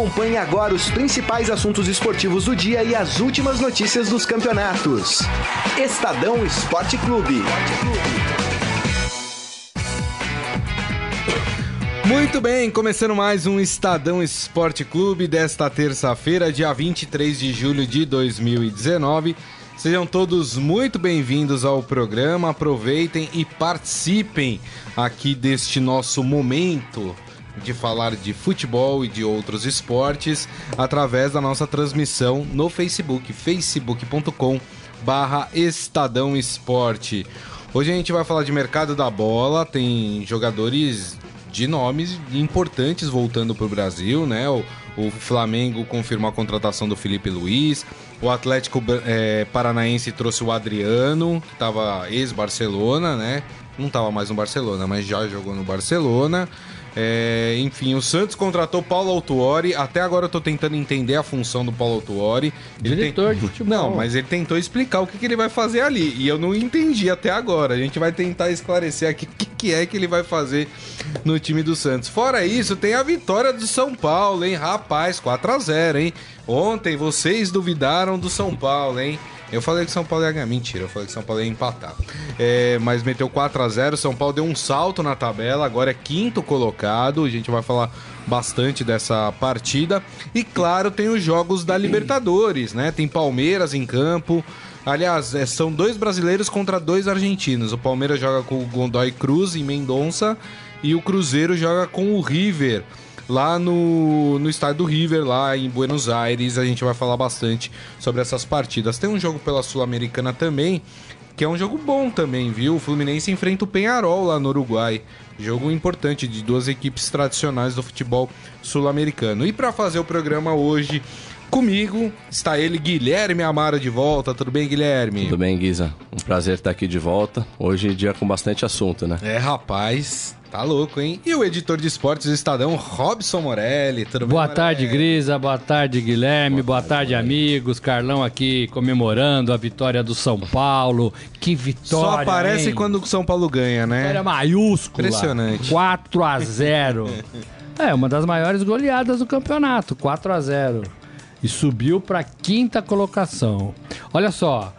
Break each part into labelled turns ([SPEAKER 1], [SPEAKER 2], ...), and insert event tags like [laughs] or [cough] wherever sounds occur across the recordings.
[SPEAKER 1] Acompanhe agora os principais assuntos esportivos do dia e as últimas notícias dos campeonatos. Estadão Esporte Clube.
[SPEAKER 2] Muito bem, começando mais um Estadão Esporte Clube desta terça-feira, dia 23 de julho de 2019. Sejam todos muito bem-vindos ao programa. Aproveitem e participem aqui deste nosso momento de falar de futebol e de outros esportes através da nossa transmissão no Facebook, facebook.com barra Estadão Esporte. Hoje a gente vai falar de mercado da bola, tem jogadores de nomes importantes voltando para o Brasil, né? O, o, Flamengo confirmou a contratação do Felipe Luiz, o Atlético é, Paranaense trouxe o Adriano, que estava ex-Barcelona, né? Não estava mais no Barcelona, mas já jogou no Barcelona. É, enfim, o Santos contratou Paulo Autuori. Até agora eu tô tentando entender a função do Paulo Autuori.
[SPEAKER 3] Ele Diretor tem... de futebol.
[SPEAKER 2] Não, mas ele tentou explicar o que, que, ele vai fazer ali. E eu não entendi até agora. A gente vai tentar esclarecer aqui o que, que é que ele vai fazer no time do Santos. Fora isso, tem a vitória do São Paulo, hein? Rapaz, 4 a 0 hein? Ontem vocês duvidaram do São Paulo, hein? Eu falei que São Paulo ia ganhar. Mentira, eu falei que São Paulo ia empatar. É, mas meteu 4 a 0 São Paulo deu um salto na tabela, agora é quinto colocado. A gente vai falar bastante dessa partida. E claro, tem os jogos da Libertadores, né? Tem Palmeiras em campo. Aliás, é, são dois brasileiros contra dois argentinos. O Palmeiras joga com o Gondói Cruz em Mendonça e o Cruzeiro joga com o River lá no, no estádio do River, lá em Buenos Aires. A gente vai falar bastante sobre essas partidas. Tem um jogo pela Sul-Americana também, que é um jogo bom também, viu? O Fluminense enfrenta o Penharol lá no Uruguai. Jogo importante de duas equipes tradicionais do futebol sul-americano. E para fazer o programa hoje comigo está ele, Guilherme Amara, de volta. Tudo bem, Guilherme?
[SPEAKER 4] Tudo bem, Guisa. Um prazer estar aqui de volta. Hoje dia com bastante assunto, né?
[SPEAKER 2] É, rapaz. Tá louco, hein? E o editor de esportes do Estadão, Robson Morelli. Tudo
[SPEAKER 3] boa
[SPEAKER 2] bem,
[SPEAKER 3] tarde, Grisa. Boa tarde, Guilherme. Boa, boa tarde, tarde amigos. Carlão aqui comemorando a vitória do São Paulo. Que vitória! Só
[SPEAKER 2] aparece
[SPEAKER 3] hein?
[SPEAKER 2] quando o São Paulo ganha, né?
[SPEAKER 3] Vitória maiúscula.
[SPEAKER 2] Impressionante.
[SPEAKER 3] 4 a 0 [laughs] É, uma das maiores goleadas do campeonato. 4 a 0 E subiu para quinta colocação. Olha só.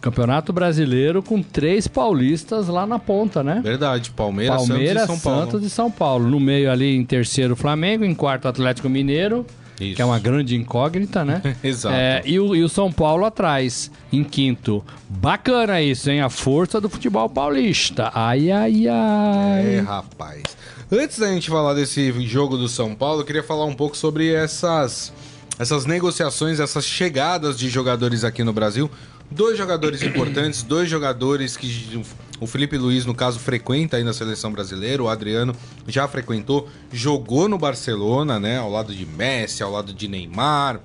[SPEAKER 3] Campeonato Brasileiro com três paulistas lá na ponta, né?
[SPEAKER 2] Verdade, Palmeiras,
[SPEAKER 3] Palmeiras
[SPEAKER 2] Santos e São Paulo.
[SPEAKER 3] Santos e São Paulo. No meio ali em terceiro Flamengo, em quarto Atlético Mineiro, isso. que é uma grande incógnita, né? [laughs]
[SPEAKER 2] Exato.
[SPEAKER 3] É, e, o, e o São Paulo atrás, em quinto. Bacana isso, hein? A força do futebol paulista. Ai, ai, ai.
[SPEAKER 2] É, rapaz. Antes da gente falar desse jogo do São Paulo, eu queria falar um pouco sobre essas, essas negociações, essas chegadas de jogadores aqui no Brasil. Dois jogadores importantes, dois jogadores que o Felipe Luiz, no caso, frequenta aí na seleção brasileira, o Adriano já frequentou, jogou no Barcelona, né, ao lado de Messi, ao lado de Neymar,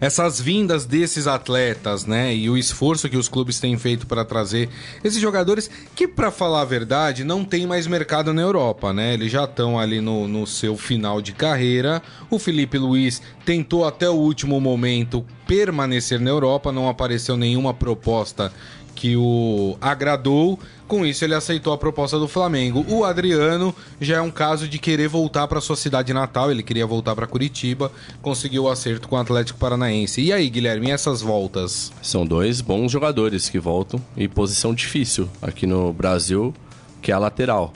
[SPEAKER 2] essas vindas desses atletas, né, e o esforço que os clubes têm feito para trazer esses jogadores que, para falar a verdade, não tem mais mercado na Europa, né? Eles já estão ali no, no seu final de carreira. O Felipe Luiz tentou até o último momento permanecer na Europa, não apareceu nenhuma proposta que o agradou. Com isso, ele aceitou a proposta do Flamengo. O Adriano já é um caso de querer voltar para sua cidade natal. Ele queria voltar para Curitiba, conseguiu o acerto com o Atlético Paranaense. E aí, Guilherme, essas voltas?
[SPEAKER 4] São dois bons jogadores que voltam e posição difícil aqui no Brasil, que é a lateral.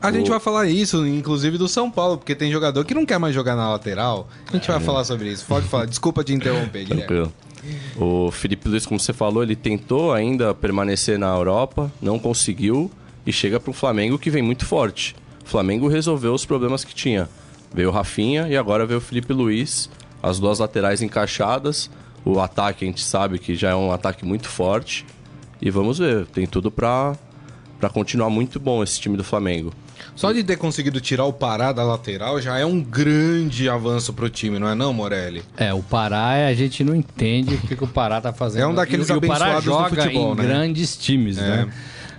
[SPEAKER 2] A o... gente vai falar isso, inclusive do São Paulo, porque tem jogador que não quer mais jogar na lateral. A gente é. vai falar sobre isso. Pode falar. Desculpa te interromper, Guilherme. Tranquilo.
[SPEAKER 4] O Felipe Luiz, como você falou, ele tentou ainda permanecer na Europa, não conseguiu e chega para o Flamengo que vem muito forte. O Flamengo resolveu os problemas que tinha. Veio o Rafinha e agora veio o Felipe Luiz, as duas laterais encaixadas. O ataque a gente sabe que já é um ataque muito forte. E vamos ver, tem tudo para continuar muito bom esse time do Flamengo.
[SPEAKER 2] Só de ter conseguido tirar o Pará da lateral já é um grande avanço pro time, não é não, Morelli?
[SPEAKER 3] É, o Pará é, a gente não entende o que, que o Pará tá fazendo.
[SPEAKER 2] É um daqueles e, abençoados
[SPEAKER 3] e o Pará
[SPEAKER 2] joga do futebol,
[SPEAKER 3] em
[SPEAKER 2] né?
[SPEAKER 3] grandes times,
[SPEAKER 2] é.
[SPEAKER 3] né?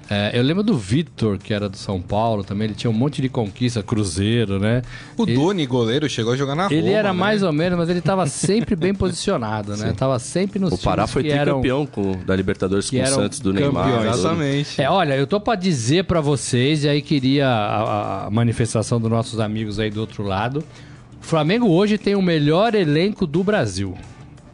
[SPEAKER 3] É, eu lembro do Vitor, que era do São Paulo também, ele tinha um monte de conquista, Cruzeiro, né?
[SPEAKER 2] O ele, Doni, goleiro, chegou a jogar na Roma,
[SPEAKER 3] Ele era
[SPEAKER 2] né?
[SPEAKER 3] mais ou menos, mas ele estava [laughs] sempre bem posicionado, né? Sim. Tava sempre nos
[SPEAKER 4] O Pará foi tricampeão com, da Libertadores com o Santos do Neymar.
[SPEAKER 2] Campeões. Exatamente.
[SPEAKER 3] É, olha, eu tô para dizer para vocês, e aí queria a, a manifestação dos nossos amigos aí do outro lado, O Flamengo hoje tem o melhor elenco do Brasil.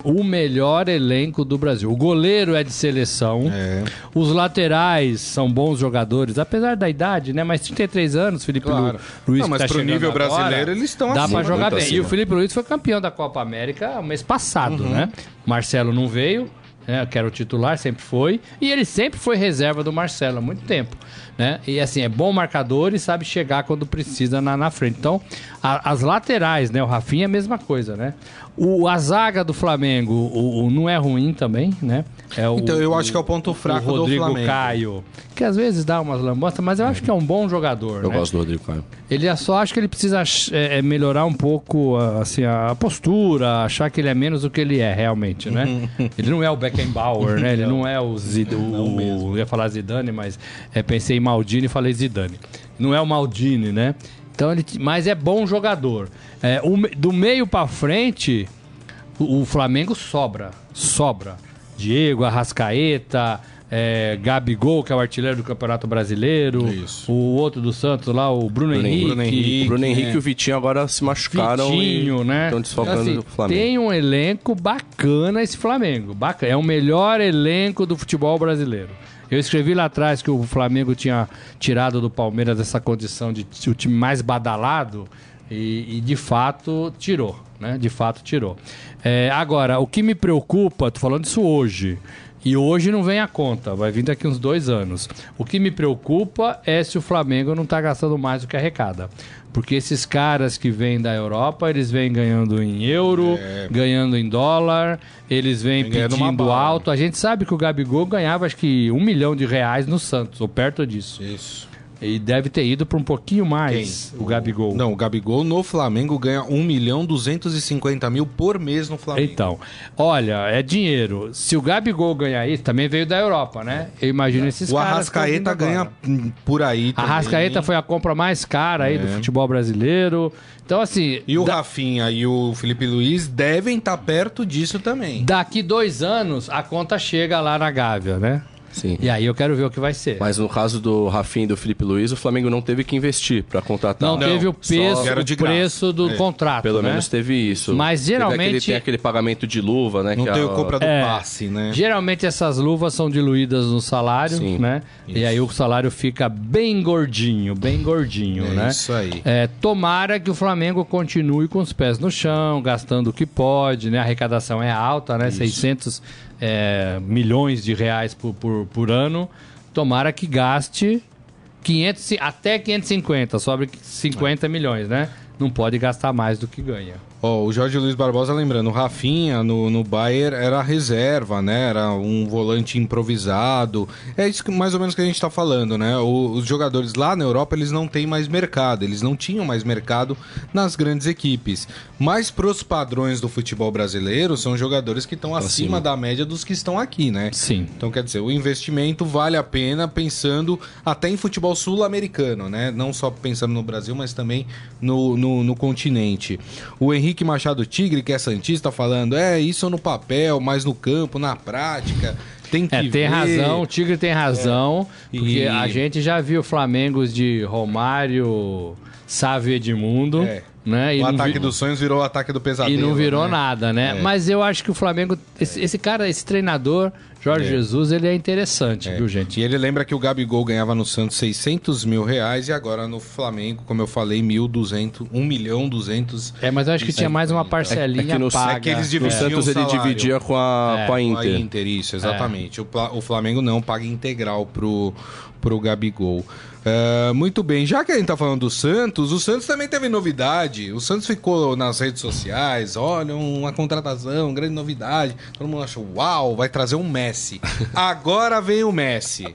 [SPEAKER 3] O melhor elenco do Brasil. O goleiro é de seleção.
[SPEAKER 2] É.
[SPEAKER 3] Os laterais são bons jogadores, apesar da idade, né? Mas 33 anos, Felipe
[SPEAKER 2] Claro.
[SPEAKER 3] Lu- Luiz
[SPEAKER 2] Não, mas
[SPEAKER 3] tá
[SPEAKER 2] pro nível
[SPEAKER 3] agora,
[SPEAKER 2] brasileiro, eles estão
[SPEAKER 3] Dá pra jogar bem. E
[SPEAKER 4] acima.
[SPEAKER 3] o Felipe Luiz foi campeão da Copa América mês passado,
[SPEAKER 2] Uhum.
[SPEAKER 3] né? Marcelo não veio, né? Que era o titular, sempre foi. E ele sempre foi reserva do Marcelo há muito tempo. Né? E assim, é bom marcador e sabe chegar quando precisa na, na frente. Então, a- as laterais, né? O Rafinha é a mesma coisa, né? O, a zaga do Flamengo o, o não é ruim também, né? É o,
[SPEAKER 2] Então, eu acho que é o ponto fraco
[SPEAKER 3] o
[SPEAKER 2] do
[SPEAKER 3] Rodrigo
[SPEAKER 2] Flamengo.
[SPEAKER 3] Caio, que às vezes dá umas lambostas, mas eu acho que é um bom jogador.
[SPEAKER 4] Eu
[SPEAKER 3] né?
[SPEAKER 4] gosto do Rodrigo Caio.
[SPEAKER 3] Ele é só acho que ele precisa é, é, melhorar um pouco a- assim, a postura, achar que ele é menos do que ele é realmente, né? [laughs] ele não é o Beckenbauer, né? Ele não é o Zidane. O, eu ia falar Zidane, mas é, pensei em Maldini e falei Zidane. Não é o Maldini, né? Então ele, mas é bom jogador. É, o do meio pra frente, o, o Flamengo sobra, sobra. Diego, Arrascaeta, é, Gabigol, que é o artilheiro do Campeonato Brasileiro,
[SPEAKER 2] Isso.
[SPEAKER 3] o outro do Santos lá, o Bruno,
[SPEAKER 4] Bruno
[SPEAKER 3] Henrique,
[SPEAKER 2] Bruno Henrique.
[SPEAKER 4] O Bruno Henrique
[SPEAKER 2] é.
[SPEAKER 4] e o Vitinho agora se machucaram
[SPEAKER 3] Vitinho,
[SPEAKER 4] e
[SPEAKER 3] né?
[SPEAKER 4] estão desfalcando
[SPEAKER 3] Assim,
[SPEAKER 4] o Flamengo.
[SPEAKER 3] Tem um elenco bacana esse Flamengo. Bacana. É o melhor elenco do futebol brasileiro. Eu escrevi lá atrás que o Flamengo tinha tirado do Palmeiras essa condição de o time mais badalado e, e, de fato tirou, né? De fato tirou. É, agora, o que me preocupa, tô falando isso hoje, e hoje não vem a conta, vai vir daqui uns dois anos. O que me preocupa é se o Flamengo não está gastando mais do que arrecada. Porque esses caras que vêm da Europa, eles vêm ganhando em euro, ganhando em dólar, eles vêm pedindo alto. A gente sabe que o Gabigol ganhava acho que um milhão de reais no Santos, ou perto disso.
[SPEAKER 2] Isso.
[SPEAKER 3] E deve ter ido para um pouquinho mais o Gabigol.
[SPEAKER 2] Não, o Gabigol no Flamengo ganha 1 milhão 250 mil por mês no Flamengo.
[SPEAKER 3] Então, olha, é dinheiro. Se o Gabigol ganhar isso, também veio da Europa, né? Eu imagino esses
[SPEAKER 2] o
[SPEAKER 3] caras. vindo
[SPEAKER 2] Arrascaeta ganha por aí
[SPEAKER 3] A
[SPEAKER 2] também.
[SPEAKER 3] Arrascaeta foi a compra mais cara aí do
[SPEAKER 2] É.
[SPEAKER 3] futebol brasileiro. Então, assim.
[SPEAKER 2] E o
[SPEAKER 3] da-
[SPEAKER 2] Rafinha e o Felipe Luiz devem estar perto disso também.
[SPEAKER 3] Daqui dois anos, a conta chega lá na Gávea, né?
[SPEAKER 4] Sim.
[SPEAKER 3] E aí eu quero ver o que vai ser.
[SPEAKER 4] Mas no caso do Rafinha e do Felipe Luiz, o Flamengo não teve que investir para contratar.
[SPEAKER 3] não,
[SPEAKER 2] Não,
[SPEAKER 3] teve o peso, o preço do
[SPEAKER 2] É.
[SPEAKER 3] contrato.
[SPEAKER 4] Pelo
[SPEAKER 3] né?
[SPEAKER 4] menos teve isso.
[SPEAKER 3] Mas
[SPEAKER 4] Teve aquele-
[SPEAKER 3] geralmente-
[SPEAKER 4] tem aquele pagamento de luva, né?
[SPEAKER 2] Não
[SPEAKER 4] que
[SPEAKER 2] tem
[SPEAKER 4] a-
[SPEAKER 2] o compra do
[SPEAKER 3] É.
[SPEAKER 2] passe, né?
[SPEAKER 3] Geralmente essas luvas são diluídas no salário,
[SPEAKER 4] Sim.
[SPEAKER 3] né? E aí o salário fica bem gordinho, bem gordinho,
[SPEAKER 2] É
[SPEAKER 3] né?
[SPEAKER 2] isso aí.
[SPEAKER 3] É, tomara que o Flamengo continue com os pés no chão, gastando o que pode, né? A arrecadação é alta, né? 600 é, milhões de reais por, por, por ano. Tomara que gaste 500, e- até 550, sobre 50 milhões, né? Não pode gastar mais do que ganha.
[SPEAKER 2] Ó, o Jorge Luiz Barbosa lembrando, o Rafinha no, no Bayern era reserva, né? Era um volante improvisado. É isso que, mais ou menos que a gente tá falando, né? O- os jogadores lá na Europa, eles não têm mais mercado. Eles não tinham mais mercado nas grandes equipes. Mas pros padrões do futebol brasileiro, são jogadores que estão acima
[SPEAKER 4] acima.
[SPEAKER 2] da média dos que estão aqui, né?
[SPEAKER 3] Sim.
[SPEAKER 2] Então, quer dizer, o investimento vale a pena pensando até em futebol sul-americano, né? Não só pensando no Brasil, mas também no, no, no continente. O Henrique Machado Tigre, que é Santista, falando, é, isso no papel, mas no campo, na prática, tem que
[SPEAKER 3] É, tem
[SPEAKER 2] ver.
[SPEAKER 3] razão, o Tigre tem razão,
[SPEAKER 2] E-
[SPEAKER 3] porque a gente já viu Flamengos de Romário, Sávio e Edmundo,
[SPEAKER 2] É.
[SPEAKER 3] né? E
[SPEAKER 2] O ataque
[SPEAKER 3] vi-
[SPEAKER 2] dos sonhos virou o ataque do
[SPEAKER 3] E
[SPEAKER 2] pesadelo.
[SPEAKER 3] não virou
[SPEAKER 2] né?
[SPEAKER 3] nada, né?
[SPEAKER 2] É.
[SPEAKER 3] Mas eu acho que o Flamengo, esse, esse cara, esse treinador, Jorge
[SPEAKER 2] É.
[SPEAKER 3] Jesus, ele é interessante,
[SPEAKER 2] É.
[SPEAKER 3] viu, gente?
[SPEAKER 2] E ele lembra que o Gabigol ganhava no Santos 600 mil reais e agora no Flamengo, como eu falei, 1.200, 1 milhão 200
[SPEAKER 3] É, mas eu acho que tinha mais uma parcelinha
[SPEAKER 4] É que no-
[SPEAKER 3] paga.
[SPEAKER 2] é que eles
[SPEAKER 4] No
[SPEAKER 2] dividiam
[SPEAKER 4] Santos
[SPEAKER 2] o
[SPEAKER 4] ele
[SPEAKER 2] salário.
[SPEAKER 4] dividia com a,
[SPEAKER 3] É,
[SPEAKER 4] com a
[SPEAKER 2] A
[SPEAKER 4] Inter.
[SPEAKER 2] Inter, isso, exatamente. O, o Flamengo não paga integral pro, pro Gabigol. É, muito bem, já que a gente tá falando do Santos, o Santos também teve novidade. O Santos ficou nas redes sociais, olha, uma contratação, grande novidade. Todo mundo achou, uau, vai trazer um Messi. [laughs] Agora vem o Messi.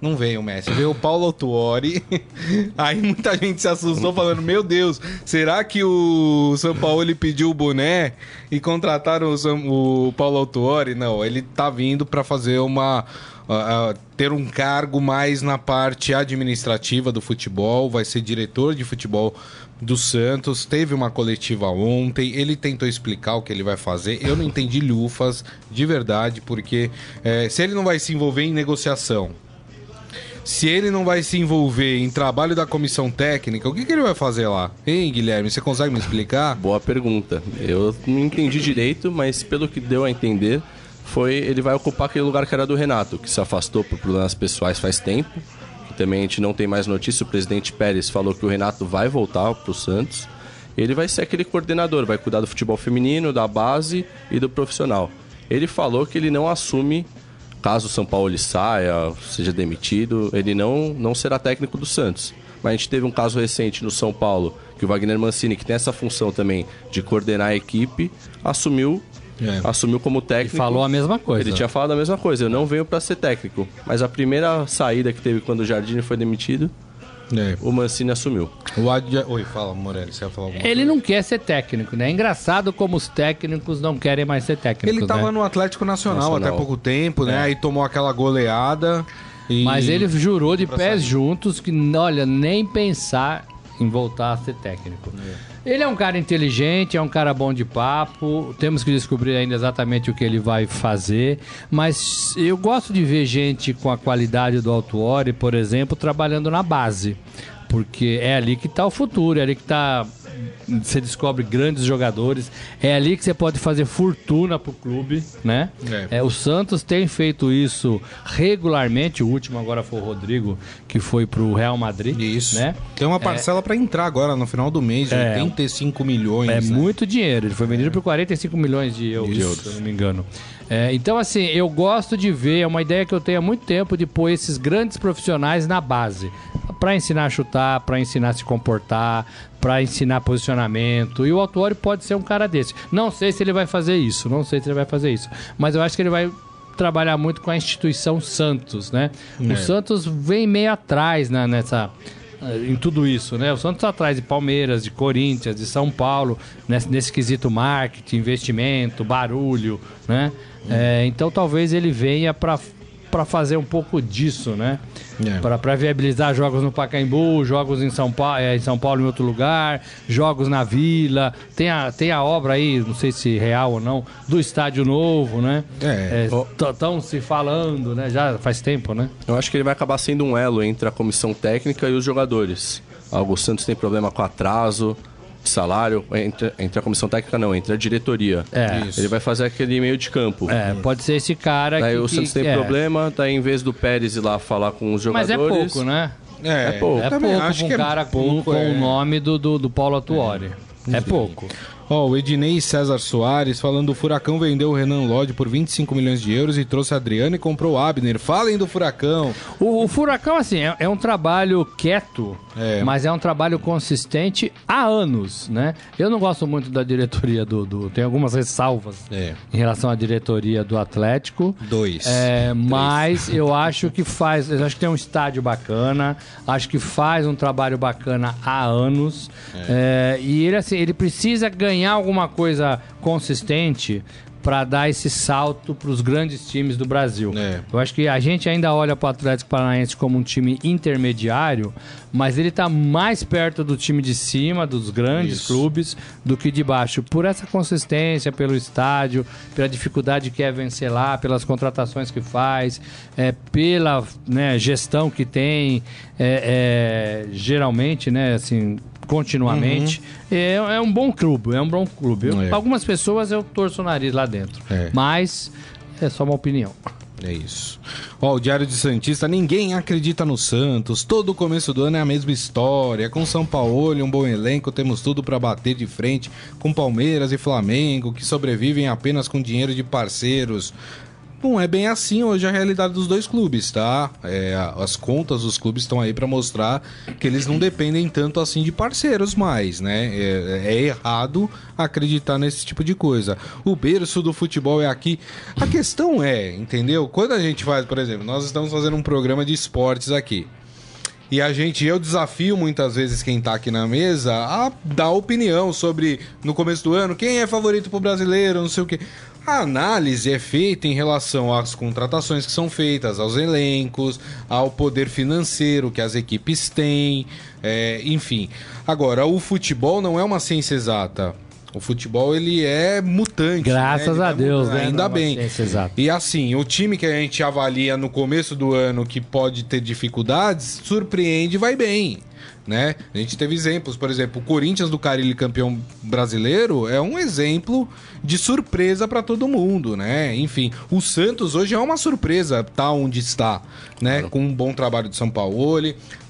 [SPEAKER 2] Não veio o Messi, veio o Paulo Autuori. [laughs] Aí muita gente se assustou falando: Meu Deus, será que o São Paulo ele pediu o boné e contrataram o, São- o Paulo Autuori? Não, ele tá vindo para fazer uma. Ah, ter um cargo mais na parte administrativa do futebol, vai ser diretor de futebol do Santos. Teve uma coletiva ontem, ele tentou explicar o que ele vai fazer. Eu não entendi lufas, de verdade, porque eh, se ele não vai se envolver em negociação se ele não vai se envolver em trabalho da comissão técnica, o que, que ele vai fazer lá? Hein, Guilherme, você consegue me explicar?
[SPEAKER 4] Boa pergunta. Eu não entendi direito, mas pelo que deu a entender, foi ele vai ocupar aquele lugar que era do Renato, que se afastou por problemas pessoais faz tempo. Também a gente não tem mais notícia. O presidente Pérez falou que o Renato vai voltar para o Santos. Ele vai ser aquele coordenador, vai cuidar do futebol feminino, da base e do profissional. Ele falou que ele não assume caso o São Paulo saia, seja demitido, ele não, não será técnico do Santos. Mas a gente teve um caso recente no São Paulo, que o Wagner Mancini, que tem essa função também de coordenar a equipe, assumiu é. assumiu como técnico.
[SPEAKER 3] E falou a mesma coisa.
[SPEAKER 4] Ele tinha falado a mesma coisa. Eu não venho para ser técnico. Mas a primeira saída que teve quando o Jardine foi demitido, é. o Mancini assumiu.
[SPEAKER 2] O Adia... Oi, fala, Morelli, você ia falar alguma
[SPEAKER 3] Ele coisa? não quer ser técnico, né? É engraçado como os técnicos não querem mais ser técnicos.
[SPEAKER 2] Ele estava
[SPEAKER 3] né?
[SPEAKER 2] no Atlético Nacional, Nacional, até pouco tempo, né? É. Aí tomou aquela goleada.
[SPEAKER 3] E... Mas ele jurou de pés sair. juntos que, olha, nem pensar em voltar a ser técnico. É. Ele é um cara inteligente, é um cara bom de papo. Temos que descobrir ainda exatamente o que ele vai fazer. Mas eu gosto de ver gente com a qualidade do Autuori, por exemplo, trabalhando na base. Porque é ali que está o futuro, é ali que está você descobre grandes jogadores. É ali que você pode fazer fortuna pro clube, né? É. é. o Santos tem feito isso regularmente. O último agora foi o Rodrigo, que foi pro Real Madrid.
[SPEAKER 2] Isso.
[SPEAKER 3] Né?
[SPEAKER 2] Tem uma parcela é, para entrar agora no final do mês, de é, 85 milhões.
[SPEAKER 3] É né? muito dinheiro. Ele foi vendido por 45 milhões de euros, isso. se eu não me engano. É, então, assim, eu gosto de ver, é uma ideia que eu tenho há muito tempo de pôr esses grandes profissionais na base para ensinar a chutar, para ensinar a se comportar, para ensinar posicionamento. E o Autuori pode ser um cara desse. Não sei se ele vai fazer isso, não sei se ele vai fazer isso, mas eu acho que ele vai trabalhar muito com a instituição Santos, né? É. O Santos vem meio atrás né, nessa em tudo isso, né? O Santos atrás de Palmeiras, de Corinthians, de São Paulo, nesse, nesse quesito marketing, investimento, barulho, né? Hum. É, então talvez ele venha para para fazer um pouco disso, né? É. Para viabilizar jogos no Pacaembu, jogos em São, Paulo, é, em São Paulo em outro lugar, jogos na Vila. Tem a, tem a obra aí, não sei se real ou não, do Estádio Novo, né? É. Estão é, se falando, né? Já faz tempo, né?
[SPEAKER 4] Eu acho que ele vai acabar sendo um elo entre a comissão técnica e os jogadores. O Santos tem problema com atraso, de salário entre, entre a comissão técnica, não, entre a diretoria. É. Ele vai fazer aquele meio de campo.
[SPEAKER 3] É, pode ser esse cara
[SPEAKER 4] daí
[SPEAKER 3] que...
[SPEAKER 4] o Santos tem é. problema, daí em vez do Pérez ir lá falar com os jogadores...
[SPEAKER 3] Mas é pouco, né?
[SPEAKER 2] É, é pouco.
[SPEAKER 3] É pouco acho um é cara pouco, com, com o é. nome do, do, do Paulo Atuori. É, é pouco.
[SPEAKER 2] Ó, oh, o Ednei César Soares falando o Furacão vendeu o Renan Lodge por 25 milhões de euros e trouxe Adriano e comprou o Abner. Falem do Furacão.
[SPEAKER 3] O, o Furacão, assim, é, é, um trabalho quieto, é. mas é um trabalho consistente há anos, né? Eu não gosto muito da diretoria do... do tem algumas ressalvas é. em relação à diretoria do Atlético.
[SPEAKER 2] Dois.
[SPEAKER 3] É, mas eu acho que faz... Eu acho que tem um estádio bacana, acho que faz um trabalho bacana há anos. É. É, e ele, assim, ele precisa ganhar ganhar alguma coisa consistente para dar esse salto para os grandes times do Brasil. É. Eu acho que a gente ainda olha para o Atlético Paranaense como um time intermediário, mas ele está mais perto do time de cima, dos grandes Isso. clubes, do que de baixo. Por essa consistência, pelo estádio, pela dificuldade que é vencer lá, pelas contratações que faz, é, pela né, gestão que tem, é, é, geralmente, né, assim, continuamente. Uhum. É, é, um bom clube, é um bom clube. Eu, é. Algumas pessoas eu torço o nariz lá dentro, é. mas é só uma opinião.
[SPEAKER 2] É isso. Ó, o Diário de Santista, ninguém acredita no Santos. Todo começo do ano é a mesma história. Com São Paulo um bom elenco, temos tudo para bater de frente com Palmeiras e Flamengo, que sobrevivem apenas com dinheiro de parceiros. Não é bem assim hoje a realidade dos dois clubes, tá? É, as contas dos clubes estão aí para mostrar que eles não dependem tanto assim de parceiros mais, né? É, é, errado acreditar nesse tipo de coisa. O berço do futebol é aqui. A questão é, entendeu? Quando a gente faz, por exemplo, nós estamos fazendo um programa de esportes aqui. E a gente, eu desafio muitas vezes quem tá aqui na mesa a dar opinião sobre, no começo do ano, quem é favorito pro brasileiro, não sei o quê. A análise é feita em relação às contratações que são feitas, aos elencos, ao poder financeiro que as equipes têm, é, enfim. Agora, o futebol não é uma ciência exata. O futebol ele é mutante.
[SPEAKER 3] Graças
[SPEAKER 2] né?
[SPEAKER 3] A
[SPEAKER 2] vai
[SPEAKER 3] Deus, né?
[SPEAKER 2] Ainda
[SPEAKER 3] Nova
[SPEAKER 2] bem.
[SPEAKER 3] ciência, exato.
[SPEAKER 2] E assim, o time que a gente avalia no começo do ano que pode ter dificuldades, surpreende e vai bem. Né? A gente teve exemplos, por exemplo, o Corinthians do Carilli campeão brasileiro é um exemplo de surpresa para todo mundo, né? Enfim, o Santos hoje é uma surpresa, tá onde está, né? Com um bom trabalho de São Paulo,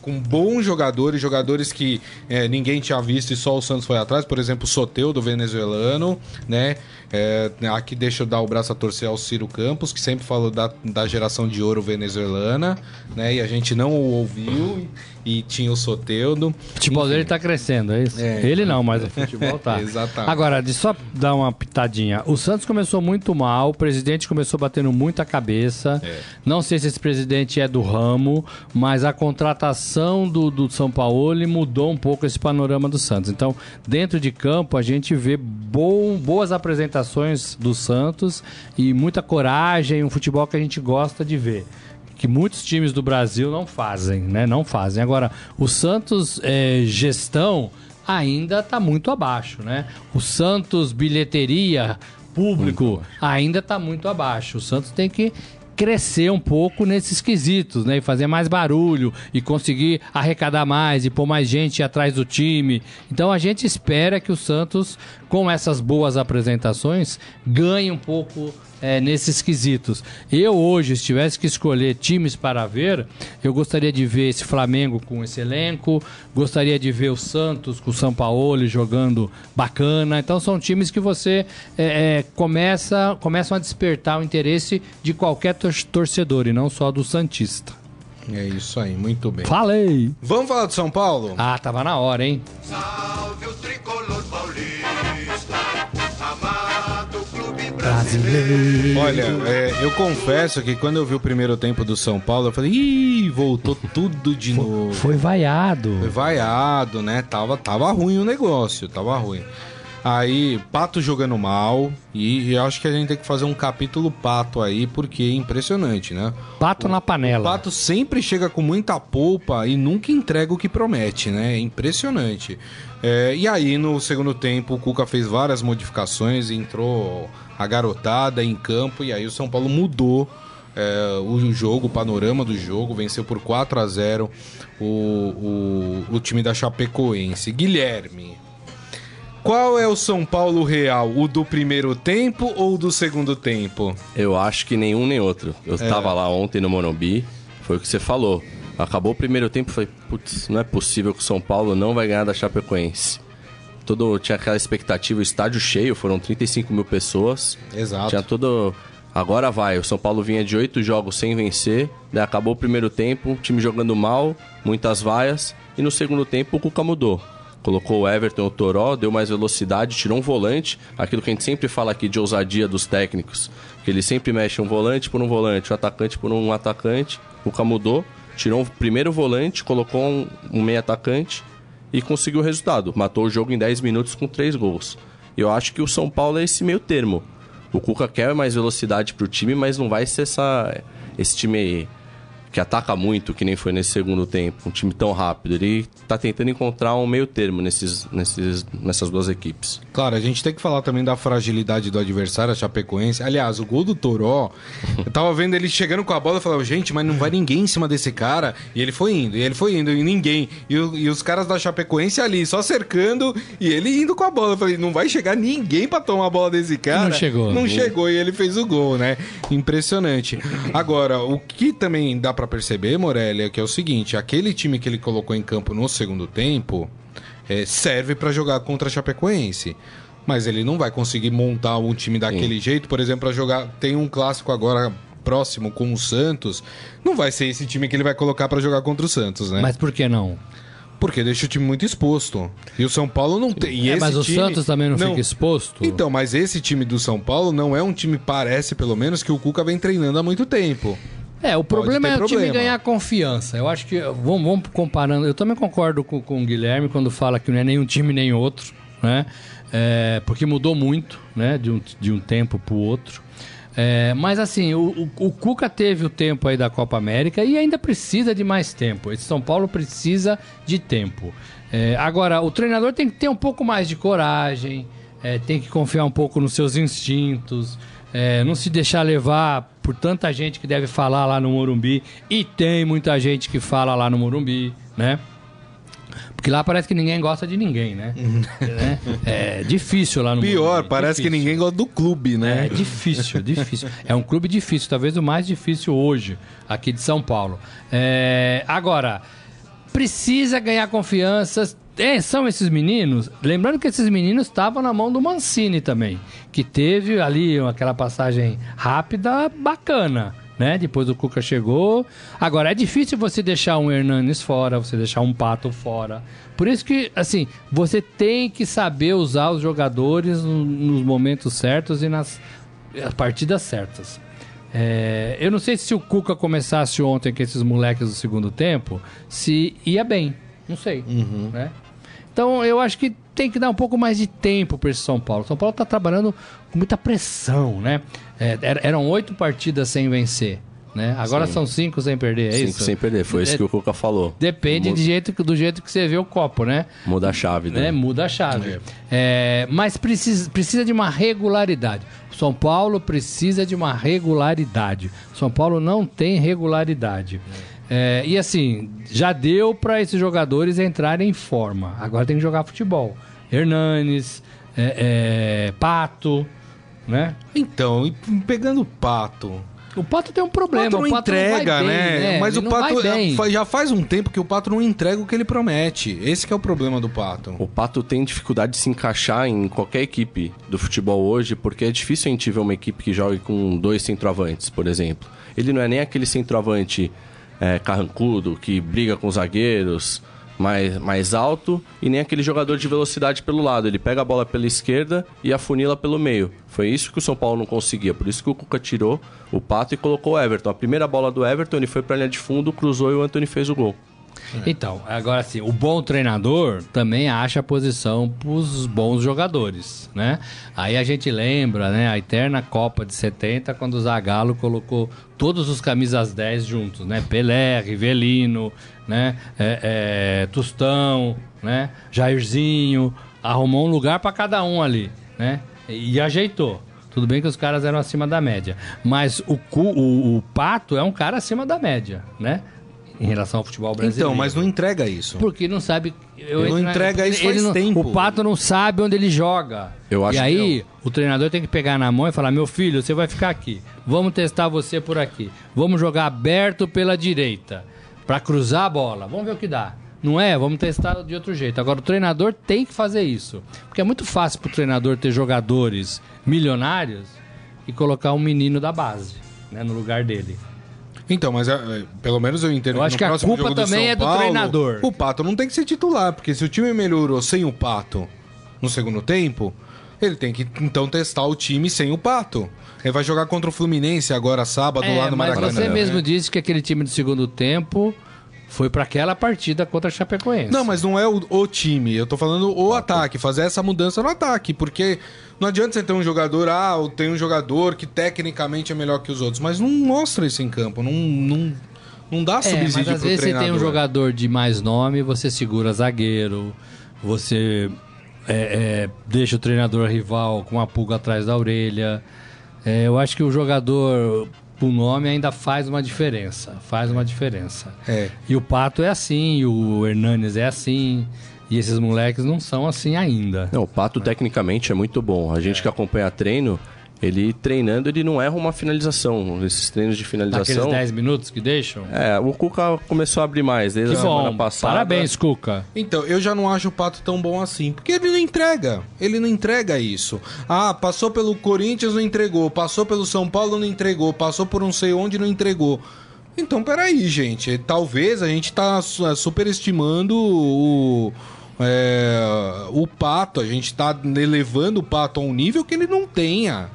[SPEAKER 2] com bons jogadores, jogadores que é, ninguém tinha visto e só o Santos foi atrás, por exemplo, o Soteu do venezuelano, né? É, aqui deixa eu dar o braço a torcer ao Ciro Campos, que sempre falou da, da geração de ouro venezuelana, né? E a gente não o ouviu e tinha o Soteudo.
[SPEAKER 3] O futebol dele tá crescendo, é isso?
[SPEAKER 2] É.
[SPEAKER 3] Ele não, mas o futebol [laughs] tá.
[SPEAKER 2] Exatamente.
[SPEAKER 3] Agora, de só dar uma pitadinha. O Santos começou muito mal, o presidente começou batendo muita cabeça.
[SPEAKER 2] É.
[SPEAKER 3] Não sei se esse presidente é do ramo, mas a contratação do, do São Paulo mudou um pouco esse panorama do Santos. Então, dentro de campo, a gente vê bom, boas apresentações do Santos e muita coragem, um futebol que a gente gosta de ver que muitos times do Brasil não fazem, né? Não fazem. Agora, o Santos é, gestão ainda está muito abaixo, né? O Santos bilheteria público ainda está muito abaixo. O Santos tem que crescer um pouco nesses quesitos, né? E fazer mais barulho e conseguir arrecadar mais e pôr mais gente atrás do time. Então a gente espera que o Santos, com essas boas apresentações, ganhe um pouco é, nesses quesitos. Eu hoje, se tivesse que escolher times para ver, eu gostaria de ver esse Flamengo com esse elenco, gostaria de ver o Santos com o São Paulo jogando bacana. Então são times que você é, é, começa, começam a despertar o interesse de qualquer tor- torcedor e não só do Santista.
[SPEAKER 2] É isso aí, muito bem.
[SPEAKER 3] Falei!
[SPEAKER 2] Vamos falar do São Paulo?
[SPEAKER 3] Ah, tava na hora, hein?
[SPEAKER 5] Salve o tricolor paulista,
[SPEAKER 3] Brasileiro.
[SPEAKER 2] Olha, é, eu confesso que quando eu vi o primeiro tempo do São Paulo, eu falei, ih, voltou tudo de novo.
[SPEAKER 3] Foi vaiado.
[SPEAKER 2] Foi vaiado, né? Tava, tava ruim o negócio, tava ruim. Aí, Pato jogando mal, e, eu acho que a gente tem que fazer um capítulo Pato aí, porque é impressionante, né?
[SPEAKER 3] Pato na
[SPEAKER 2] O
[SPEAKER 3] panela.
[SPEAKER 2] Pato sempre chega com muita polpa e nunca entrega o que promete, né? É impressionante. É, e aí, no segundo tempo, o Cuca fez várias modificações, entrou a garotada em campo, e aí o São Paulo mudou é, o jogo, o panorama do jogo, venceu por 4 a 0 o, o, o time da Chapecoense. Guilherme. Qual é o São Paulo real? O do primeiro tempo ou do segundo tempo?
[SPEAKER 4] Eu acho que nenhum nem outro. Eu
[SPEAKER 2] É.
[SPEAKER 4] tava lá ontem no Morumbi, foi o que você falou. Acabou o primeiro tempo, falei, putz, não é possível que o São Paulo não vai ganhar da Chapecoense. Todo, tinha aquela expectativa, o estádio cheio, foram 35 mil pessoas.
[SPEAKER 2] Exato.
[SPEAKER 4] Tinha todo. Agora vai, o São Paulo vinha de oito jogos sem vencer, daí acabou o primeiro tempo, o time jogando mal, muitas vaias, e no segundo tempo o Cuca mudou. Colocou o Everton, o Toró, deu mais velocidade, tirou um volante, aquilo que a gente sempre fala aqui de ousadia dos técnicos, que ele sempre mexe um volante por um volante, um atacante por um atacante. O Cuca mudou, tirou o primeiro volante, colocou um, um meio atacante e conseguiu o resultado. Matou o jogo em 10 minutos com 3 gols. Eu acho que o São Paulo é esse meio termo. O Cuca quer mais velocidade pro time, mas não vai ser essa, esse time que ataca muito, que nem foi nesse segundo tempo, um time tão rápido. Ele tá tentando encontrar um meio termo nesses, nesses, nessas duas equipes.
[SPEAKER 2] Claro, a gente tem que falar também da fragilidade do adversário, a Chapecoense. Aliás, o gol do Toró, [laughs] eu tava vendo ele chegando com a bola e falava, gente, mas não vai ninguém em cima desse cara. E ele foi indo, e ele foi indo, e ninguém. E, e os caras da Chapecoense ali, só cercando, e ele indo com a bola. Eu falei, não vai chegar ninguém pra tomar a bola desse cara.
[SPEAKER 3] não chegou.
[SPEAKER 2] Não chegou, e ele fez o gol, né? Impressionante. Agora, o que também dá pra perceber, Morelli, é que é o seguinte, aquele time que ele colocou em campo no segundo tempo é, serve pra jogar contra a Chapecoense. Mas ele não vai conseguir montar um time daquele jeito, por exemplo, pra jogar. Tem um clássico agora próximo com o Santos. Não vai ser esse time que ele vai colocar pra jogar contra o Santos, né?
[SPEAKER 3] Mas por que não?
[SPEAKER 2] Porque deixa o time muito exposto. E o São Paulo não tem.
[SPEAKER 3] É, mas o
[SPEAKER 2] time-
[SPEAKER 3] Santos também não, fica exposto?
[SPEAKER 2] Então, mas esse time do São Paulo não é um time, parece pelo menos, que o Cuca vem treinando há muito tempo.
[SPEAKER 3] É, o problema é o time
[SPEAKER 2] problema.
[SPEAKER 3] ganhar confiança. Eu acho que, vamos, vamos comparando, eu também concordo com, com o Guilherme quando fala que não é nem um time nem outro, né? É, porque mudou muito, né? De um, de um tempo pro outro. É, mas assim, o, o, o Cuca teve o tempo aí da Copa América e ainda precisa de mais tempo. Esse São Paulo precisa de tempo. É, agora, o treinador tem que ter um pouco mais de coragem, é, tem que confiar um pouco nos seus instintos, é, não se deixar levar por tanta gente que deve falar lá no Morumbi, e tem muita gente que fala lá no Morumbi, né? Porque lá parece que ninguém gosta de ninguém, né? Né? [laughs] É difícil lá no
[SPEAKER 2] Pior,
[SPEAKER 3] Morumbi,
[SPEAKER 2] parece que
[SPEAKER 3] difícil.
[SPEAKER 2] ninguém gosta do clube, né?
[SPEAKER 3] É difícil, difícil. É um clube difícil, talvez o mais difícil hoje, aqui de São Paulo. É, agora, precisa ganhar confiança. É, são esses meninos. Lembrando que esses meninos estavam na mão do Mancini também, que teve ali aquela passagem rápida bacana. Né? Depois o Cuca chegou. Agora, é difícil você deixar um Hernanes fora, você deixar um Pato fora. Por isso que, assim, você tem que saber usar os jogadores no- nos momentos certos e nas as partidas certas. É, eu não sei se o Cuca começasse ontem com esses moleques do segundo tempo, se ia bem. Não sei. Né? Então eu acho que tem que dar um pouco mais de tempo para esse São Paulo. São Paulo está trabalhando com muita pressão, né? É, er- eram oito partidas sem vencer. Né? Agora
[SPEAKER 4] Sim.
[SPEAKER 3] são cinco sem perder, é
[SPEAKER 4] Cinco
[SPEAKER 3] isso?
[SPEAKER 4] sem perder, foi isso
[SPEAKER 3] É,
[SPEAKER 4] que o Cuca falou.
[SPEAKER 3] Depende
[SPEAKER 4] Mu-
[SPEAKER 3] de jeito, do jeito que você vê o copo, né?
[SPEAKER 4] Muda a chave, né?
[SPEAKER 3] né? Muda a chave. É, mas precisa, precisa de uma regularidade. São Paulo precisa de uma regularidade. São Paulo não tem regularidade. É, e assim, já deu para esses jogadores entrarem em forma. Agora tem que jogar futebol. Hernanes, é, é, Pato, né?
[SPEAKER 2] Então, e pegando o pato.
[SPEAKER 3] O Pato tem um
[SPEAKER 2] O
[SPEAKER 3] problema.
[SPEAKER 2] pato não
[SPEAKER 3] o Pato
[SPEAKER 2] entrega,
[SPEAKER 3] não vai bem,
[SPEAKER 2] né? Mas
[SPEAKER 3] Ele
[SPEAKER 2] o pato fa- já faz um tempo que o pato não entrega o que ele promete. Esse que é o problema do pato.
[SPEAKER 4] O Pato tem dificuldade de se encaixar em qualquer equipe do futebol hoje, porque é difícil a gente ver uma equipe que jogue com dois centroavantes, por exemplo. Ele não é nem aquele centroavante é, carrancudo, que briga com os zagueiros, mais, mais alto, e nem aquele jogador de velocidade pelo lado. Ele pega a bola pela esquerda e afunila pelo meio. Foi isso que o São Paulo não conseguia. Por isso que o Cuca tirou o Pato e colocou o Everton. A primeira bola do Everton, ele foi pra linha de fundo, cruzou e o Anthony fez o gol.
[SPEAKER 3] Então, agora sim, o bom treinador também acha a posição pros bons jogadores, né? Aí a gente lembra, né, a eterna Copa de 70, quando o Zagallo colocou todos os camisas 10 juntos, né? Pelé, Rivelino, né? É, é, Tostão, né? Jairzinho, arrumou um lugar para cada um ali, né? E, e ajeitou. Tudo bem que os caras eram acima da média, mas o, o, o Pato é um cara acima da média, né? Em relação ao futebol brasileiro.
[SPEAKER 2] Então, mas não entrega isso.
[SPEAKER 3] Porque não sabe. eu
[SPEAKER 2] não entrega isso
[SPEAKER 3] ele
[SPEAKER 2] faz
[SPEAKER 3] não-
[SPEAKER 2] tempo.
[SPEAKER 3] O Pato não sabe onde ele joga.
[SPEAKER 4] Eu acho
[SPEAKER 3] e
[SPEAKER 4] que
[SPEAKER 3] aí, o treinador tem que pegar na mão e falar: meu filho, você vai ficar aqui. Vamos testar você por aqui. Vamos jogar aberto pela direita. Pra cruzar a bola. Vamos ver o que dá. Não é? Vamos testar de outro jeito. Agora, o treinador tem que fazer isso. Porque é muito fácil pro treinador ter jogadores milionários e colocar um menino da base né, no lugar dele.
[SPEAKER 2] Então, mas é, é, pelo menos eu entendo
[SPEAKER 3] Eu acho
[SPEAKER 2] no
[SPEAKER 3] que a
[SPEAKER 2] próximo
[SPEAKER 3] culpa também
[SPEAKER 2] São
[SPEAKER 3] é do
[SPEAKER 2] Paulo,
[SPEAKER 3] treinador.
[SPEAKER 2] O Pato não tem que ser titular, porque se o time melhorou sem o Pato no segundo tempo, ele tem que então testar o time sem o Pato. Ele vai jogar contra o Fluminense agora sábado lá
[SPEAKER 3] É,
[SPEAKER 2] no
[SPEAKER 3] mas
[SPEAKER 2] Maracanã.
[SPEAKER 3] você
[SPEAKER 2] né?
[SPEAKER 3] mesmo disse que aquele time do segundo tempo foi pra aquela partida contra a Chapecoense.
[SPEAKER 2] Não, mas não é o, o time. Eu tô falando o ataque, fazer essa mudança no ataque. Porque não adianta você ter um jogador, ah, tem um jogador que tecnicamente é melhor que os outros, mas não mostra isso em campo. Não, não, não dá
[SPEAKER 3] é,
[SPEAKER 2] subsídio
[SPEAKER 3] mas às vezes você
[SPEAKER 2] treinador.
[SPEAKER 3] tem um jogador de mais nome, você segura zagueiro, você é, é, deixa o treinador rival com uma pulga atrás da orelha. É, eu acho que o jogador, o nome, ainda faz uma diferença. Faz uma diferença.
[SPEAKER 2] É.
[SPEAKER 3] E o Pato é assim, e o Hernanes é assim. E esses moleques não são assim ainda.
[SPEAKER 4] Não, o Pato tecnicamente é muito bom. A gente que acompanha treino, ele treinando, ele não erra uma finalização. Esses treinos de finalização.
[SPEAKER 3] 10 minutos que deixam.
[SPEAKER 4] É, o Cuca começou a abrir mais desde
[SPEAKER 3] Que
[SPEAKER 4] a semana
[SPEAKER 3] bom.
[SPEAKER 4] passada.
[SPEAKER 3] Parabéns, Cuca.
[SPEAKER 2] Então, eu já não acho o Pato tão bom assim, porque ele não entrega. Ele não entrega isso. Ah, passou pelo Corinthians, não entregou. Passou pelo São Paulo, não entregou. Passou por não sei onde, não entregou. Então, peraí, gente. Talvez a gente tá eh, superestimando o, é, o Pato. A gente tá elevando o Pato a um nível que ele não tenha.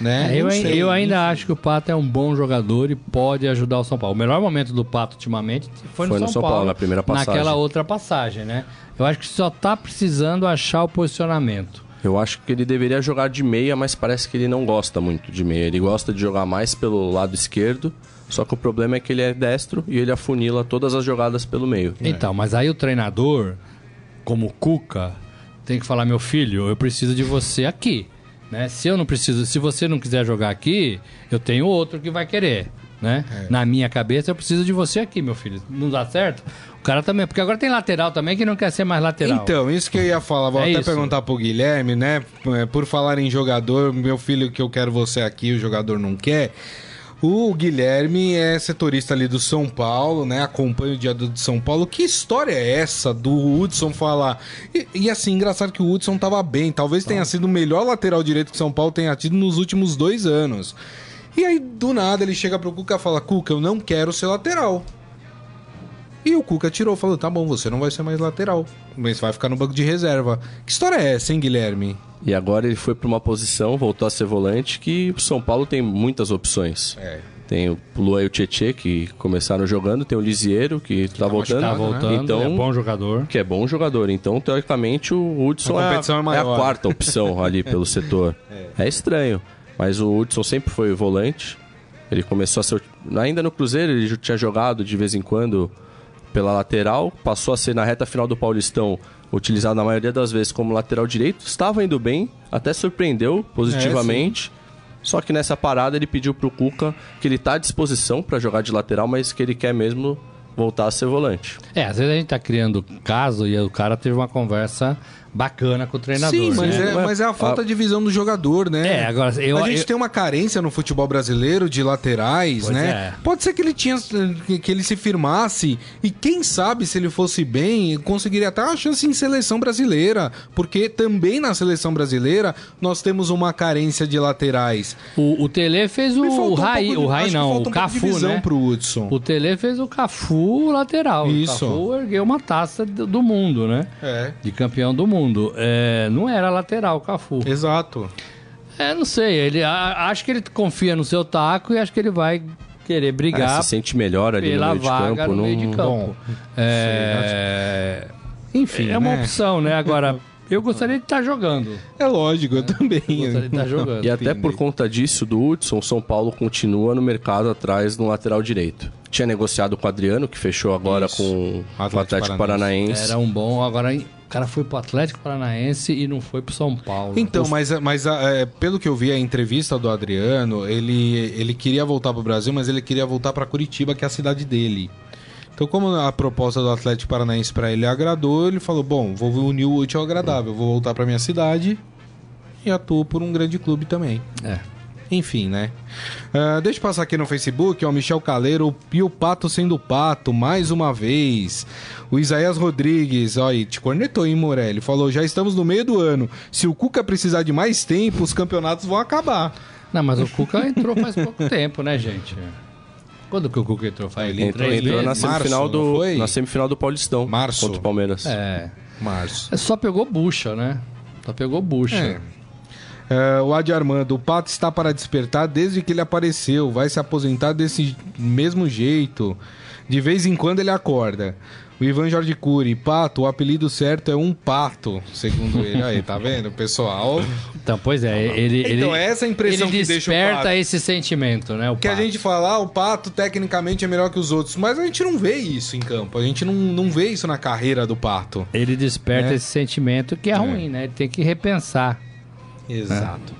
[SPEAKER 2] Né?
[SPEAKER 3] É, eu,
[SPEAKER 2] sei,
[SPEAKER 3] eu ainda acho que o Pato é um bom jogador e pode ajudar o São Paulo. O melhor momento do Pato ultimamente foi no,
[SPEAKER 4] Foi no
[SPEAKER 3] São,
[SPEAKER 4] São
[SPEAKER 3] Paulo,
[SPEAKER 4] Paulo, na primeira passagem.
[SPEAKER 3] Naquela outra passagem, né? Eu acho que só tá precisando achar o posicionamento.
[SPEAKER 4] Eu acho que ele deveria jogar de meia, mas parece que ele não gosta muito de meia. Ele gosta de jogar mais pelo lado esquerdo. Só que o problema é que ele é destro e ele afunila todas as jogadas pelo meio.
[SPEAKER 3] Então, mas aí o treinador, como Cuca, tem que falar, meu filho, eu preciso de você aqui. Né? Se eu não preciso, se você não quiser jogar aqui, eu tenho outro que vai querer. Né? Na minha cabeça, eu preciso de você aqui, meu filho. Não dá certo? O cara também, porque agora tem lateral também que não quer ser mais lateral.
[SPEAKER 2] Então, isso que eu ia falar, vou
[SPEAKER 3] É
[SPEAKER 2] até
[SPEAKER 3] isso.
[SPEAKER 2] perguntar pro Guilherme, né? É, Por falar em jogador, meu filho que eu quero você aqui, o jogador não quer. O Guilherme é setorista ali do São Paulo, né? Acompanha o dia do de São Paulo. Que história é essa do Hudson falar? E, e, assim, engraçado que o Hudson tava bem. Talvez tenha sido o melhor lateral direito que São Paulo tenha tido nos últimos dois anos. E aí, do nada, ele chega pro Cuca e fala: Cuca, eu não quero ser lateral. E o Cuca tirou, falou: tá bom, você não vai ser mais lateral, mas vai ficar no banco de reserva. Que história é essa, hein, Guilherme?
[SPEAKER 4] E agora ele foi para uma posição, voltou a ser volante, que o São Paulo tem muitas opções.
[SPEAKER 2] É.
[SPEAKER 4] Tem o Luan e o Tietê, que começaram jogando, tem o Lisieiro, que tá voltando.
[SPEAKER 3] Tá
[SPEAKER 2] né?
[SPEAKER 3] voltando,
[SPEAKER 4] Então,
[SPEAKER 3] é bom jogador.
[SPEAKER 4] que é bom jogador. Então, teoricamente, o Hudson
[SPEAKER 2] A
[SPEAKER 4] é,
[SPEAKER 2] é
[SPEAKER 4] a- é
[SPEAKER 2] maior.
[SPEAKER 4] a quarta opção ali pelo setor. [laughs] É. estranho, mas o Hudson sempre foi volante. Ele começou a ser. Ainda no Cruzeiro, ele já tinha jogado de vez em quando pela lateral, passou a ser na reta final do Paulistão, utilizado na maioria das vezes como lateral direito. Estava indo bem, até surpreendeu positivamente. Só que nessa parada ele pediu pro Cuca que ele tá à disposição para jogar de lateral, mas que ele quer mesmo voltar a ser volante.
[SPEAKER 3] É, às vezes a gente tá criando caso e o cara teve uma conversa bacana com o treinador.
[SPEAKER 2] Sim, mas,
[SPEAKER 3] né?
[SPEAKER 2] é, mas é a falta de visão do jogador, né?
[SPEAKER 3] É, agora, eu-
[SPEAKER 2] a gente
[SPEAKER 3] eu-
[SPEAKER 2] tem uma carência no futebol brasileiro de laterais,
[SPEAKER 3] Pois
[SPEAKER 2] né?
[SPEAKER 3] é.
[SPEAKER 2] Pode ser que ele tinha que- ele se firmasse e quem sabe se ele fosse bem, conseguiria até uma chance em seleção brasileira, porque também na seleção brasileira nós temos uma carência de laterais.
[SPEAKER 3] O, o Tele fez o, o
[SPEAKER 2] um
[SPEAKER 3] Rai,
[SPEAKER 2] pouco de-
[SPEAKER 3] o
[SPEAKER 2] que
[SPEAKER 3] não, o
[SPEAKER 2] um
[SPEAKER 3] Cafu, né?
[SPEAKER 2] pro Hudson.
[SPEAKER 3] O Tele fez o Cafu lateral.
[SPEAKER 2] Isso.
[SPEAKER 3] O Cafu ergueu uma taça do do mundo, né?
[SPEAKER 2] É,
[SPEAKER 3] De campeão do mundo. É, não era lateral o Cafu.
[SPEAKER 2] exato.
[SPEAKER 3] É, não sei. Ele, a- acho que ele confia no seu taco e acho que ele vai querer brigar
[SPEAKER 4] se sente melhor ali no
[SPEAKER 3] pela
[SPEAKER 4] meio de
[SPEAKER 3] vaga
[SPEAKER 4] campo.
[SPEAKER 3] no
[SPEAKER 4] não-
[SPEAKER 3] meio de campo.
[SPEAKER 2] Bom,
[SPEAKER 3] é,
[SPEAKER 2] Enfim,
[SPEAKER 3] é uma
[SPEAKER 2] né?
[SPEAKER 3] opção, né? Agora, [laughs] eu gostaria de estar jogando.
[SPEAKER 2] É lógico, eu também.
[SPEAKER 3] Gostaria de estar jogando. [laughs]
[SPEAKER 4] E até por conta disso, do Hudson, o São Paulo continua no mercado atrás no lateral direito. Tinha negociado com o Adriano, que fechou agora
[SPEAKER 2] Isso.
[SPEAKER 4] com o
[SPEAKER 2] Atlético
[SPEAKER 4] Atlético,
[SPEAKER 2] Paranaense.
[SPEAKER 4] Paranaense.
[SPEAKER 3] Era um bom. Agora, o cara foi pro Atlético Paranaense e não foi pro São Paulo.
[SPEAKER 2] Então, mas, mas é, pelo que eu vi a entrevista do Adriano, ele, ele queria voltar pro Brasil, mas ele queria voltar para Curitiba, que é a cidade dele. Então, como a proposta do Atlético Paranaense para ele agradou, ele falou: Bom, vou unir o útil ao agradável, vou voltar para minha cidade e atuo por um grande clube também.
[SPEAKER 3] É.
[SPEAKER 2] Enfim, né? Ah, deixa eu passar aqui no Facebook, ó, Michel Caleiro e o Pato sendo Pato, mais uma vez. O Isaías Rodrigues, ó, e te cornetou, hein, Morelli? Falou, já estamos no meio do ano. Se o Cuca precisar de mais tempo, os campeonatos vão acabar.
[SPEAKER 3] Não, mas o Cuca entrou faz pouco tempo, né, gente? Quando que o Cuca entrou? Faz
[SPEAKER 2] Ele
[SPEAKER 4] Entrou,
[SPEAKER 3] três
[SPEAKER 4] entrou na semifinal,
[SPEAKER 2] Março, não
[SPEAKER 4] do,
[SPEAKER 2] foi?
[SPEAKER 4] na semifinal do Paulistão.
[SPEAKER 2] Março.
[SPEAKER 4] Contra o Palmeiras.
[SPEAKER 3] É.
[SPEAKER 2] Março.
[SPEAKER 3] Só pegou bucha, né? Só pegou bucha.
[SPEAKER 2] É. É, o Adi Armando, o Pato está para despertar desde que ele apareceu. Vai se aposentar desse mesmo jeito. De vez em quando ele acorda. O Ivan Jorge Cury, Pato, o apelido certo é um pato, segundo ele. Aí, tá vendo, pessoal?
[SPEAKER 3] Então, pois é, ele.
[SPEAKER 2] Então,
[SPEAKER 3] ele,
[SPEAKER 2] essa é a impressão
[SPEAKER 3] ele
[SPEAKER 2] que deixa o
[SPEAKER 3] desperta
[SPEAKER 2] Pato.
[SPEAKER 3] esse sentimento, né? O
[SPEAKER 2] Que a
[SPEAKER 3] Pato.
[SPEAKER 2] gente fala, ah, o Pato tecnicamente é melhor que os outros, mas a gente não vê isso em campo. A gente não, não vê isso na carreira do Pato.
[SPEAKER 3] Ele desperta
[SPEAKER 2] né?
[SPEAKER 3] esse sentimento que é, ruim, né? Ele tem que repensar.
[SPEAKER 2] Exato.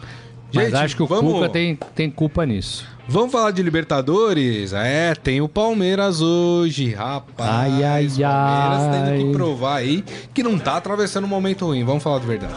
[SPEAKER 3] Mas acho que o
[SPEAKER 2] vamos,
[SPEAKER 3] Cuca tem, tem culpa nisso.
[SPEAKER 2] Vamos falar de Libertadores? É, tem o Palmeiras hoje, rapaz.
[SPEAKER 3] Ai, ai,
[SPEAKER 2] o Palmeiras
[SPEAKER 3] ai.
[SPEAKER 2] tendo que provar aí que não tá atravessando um momento ruim. Vamos falar de verdade.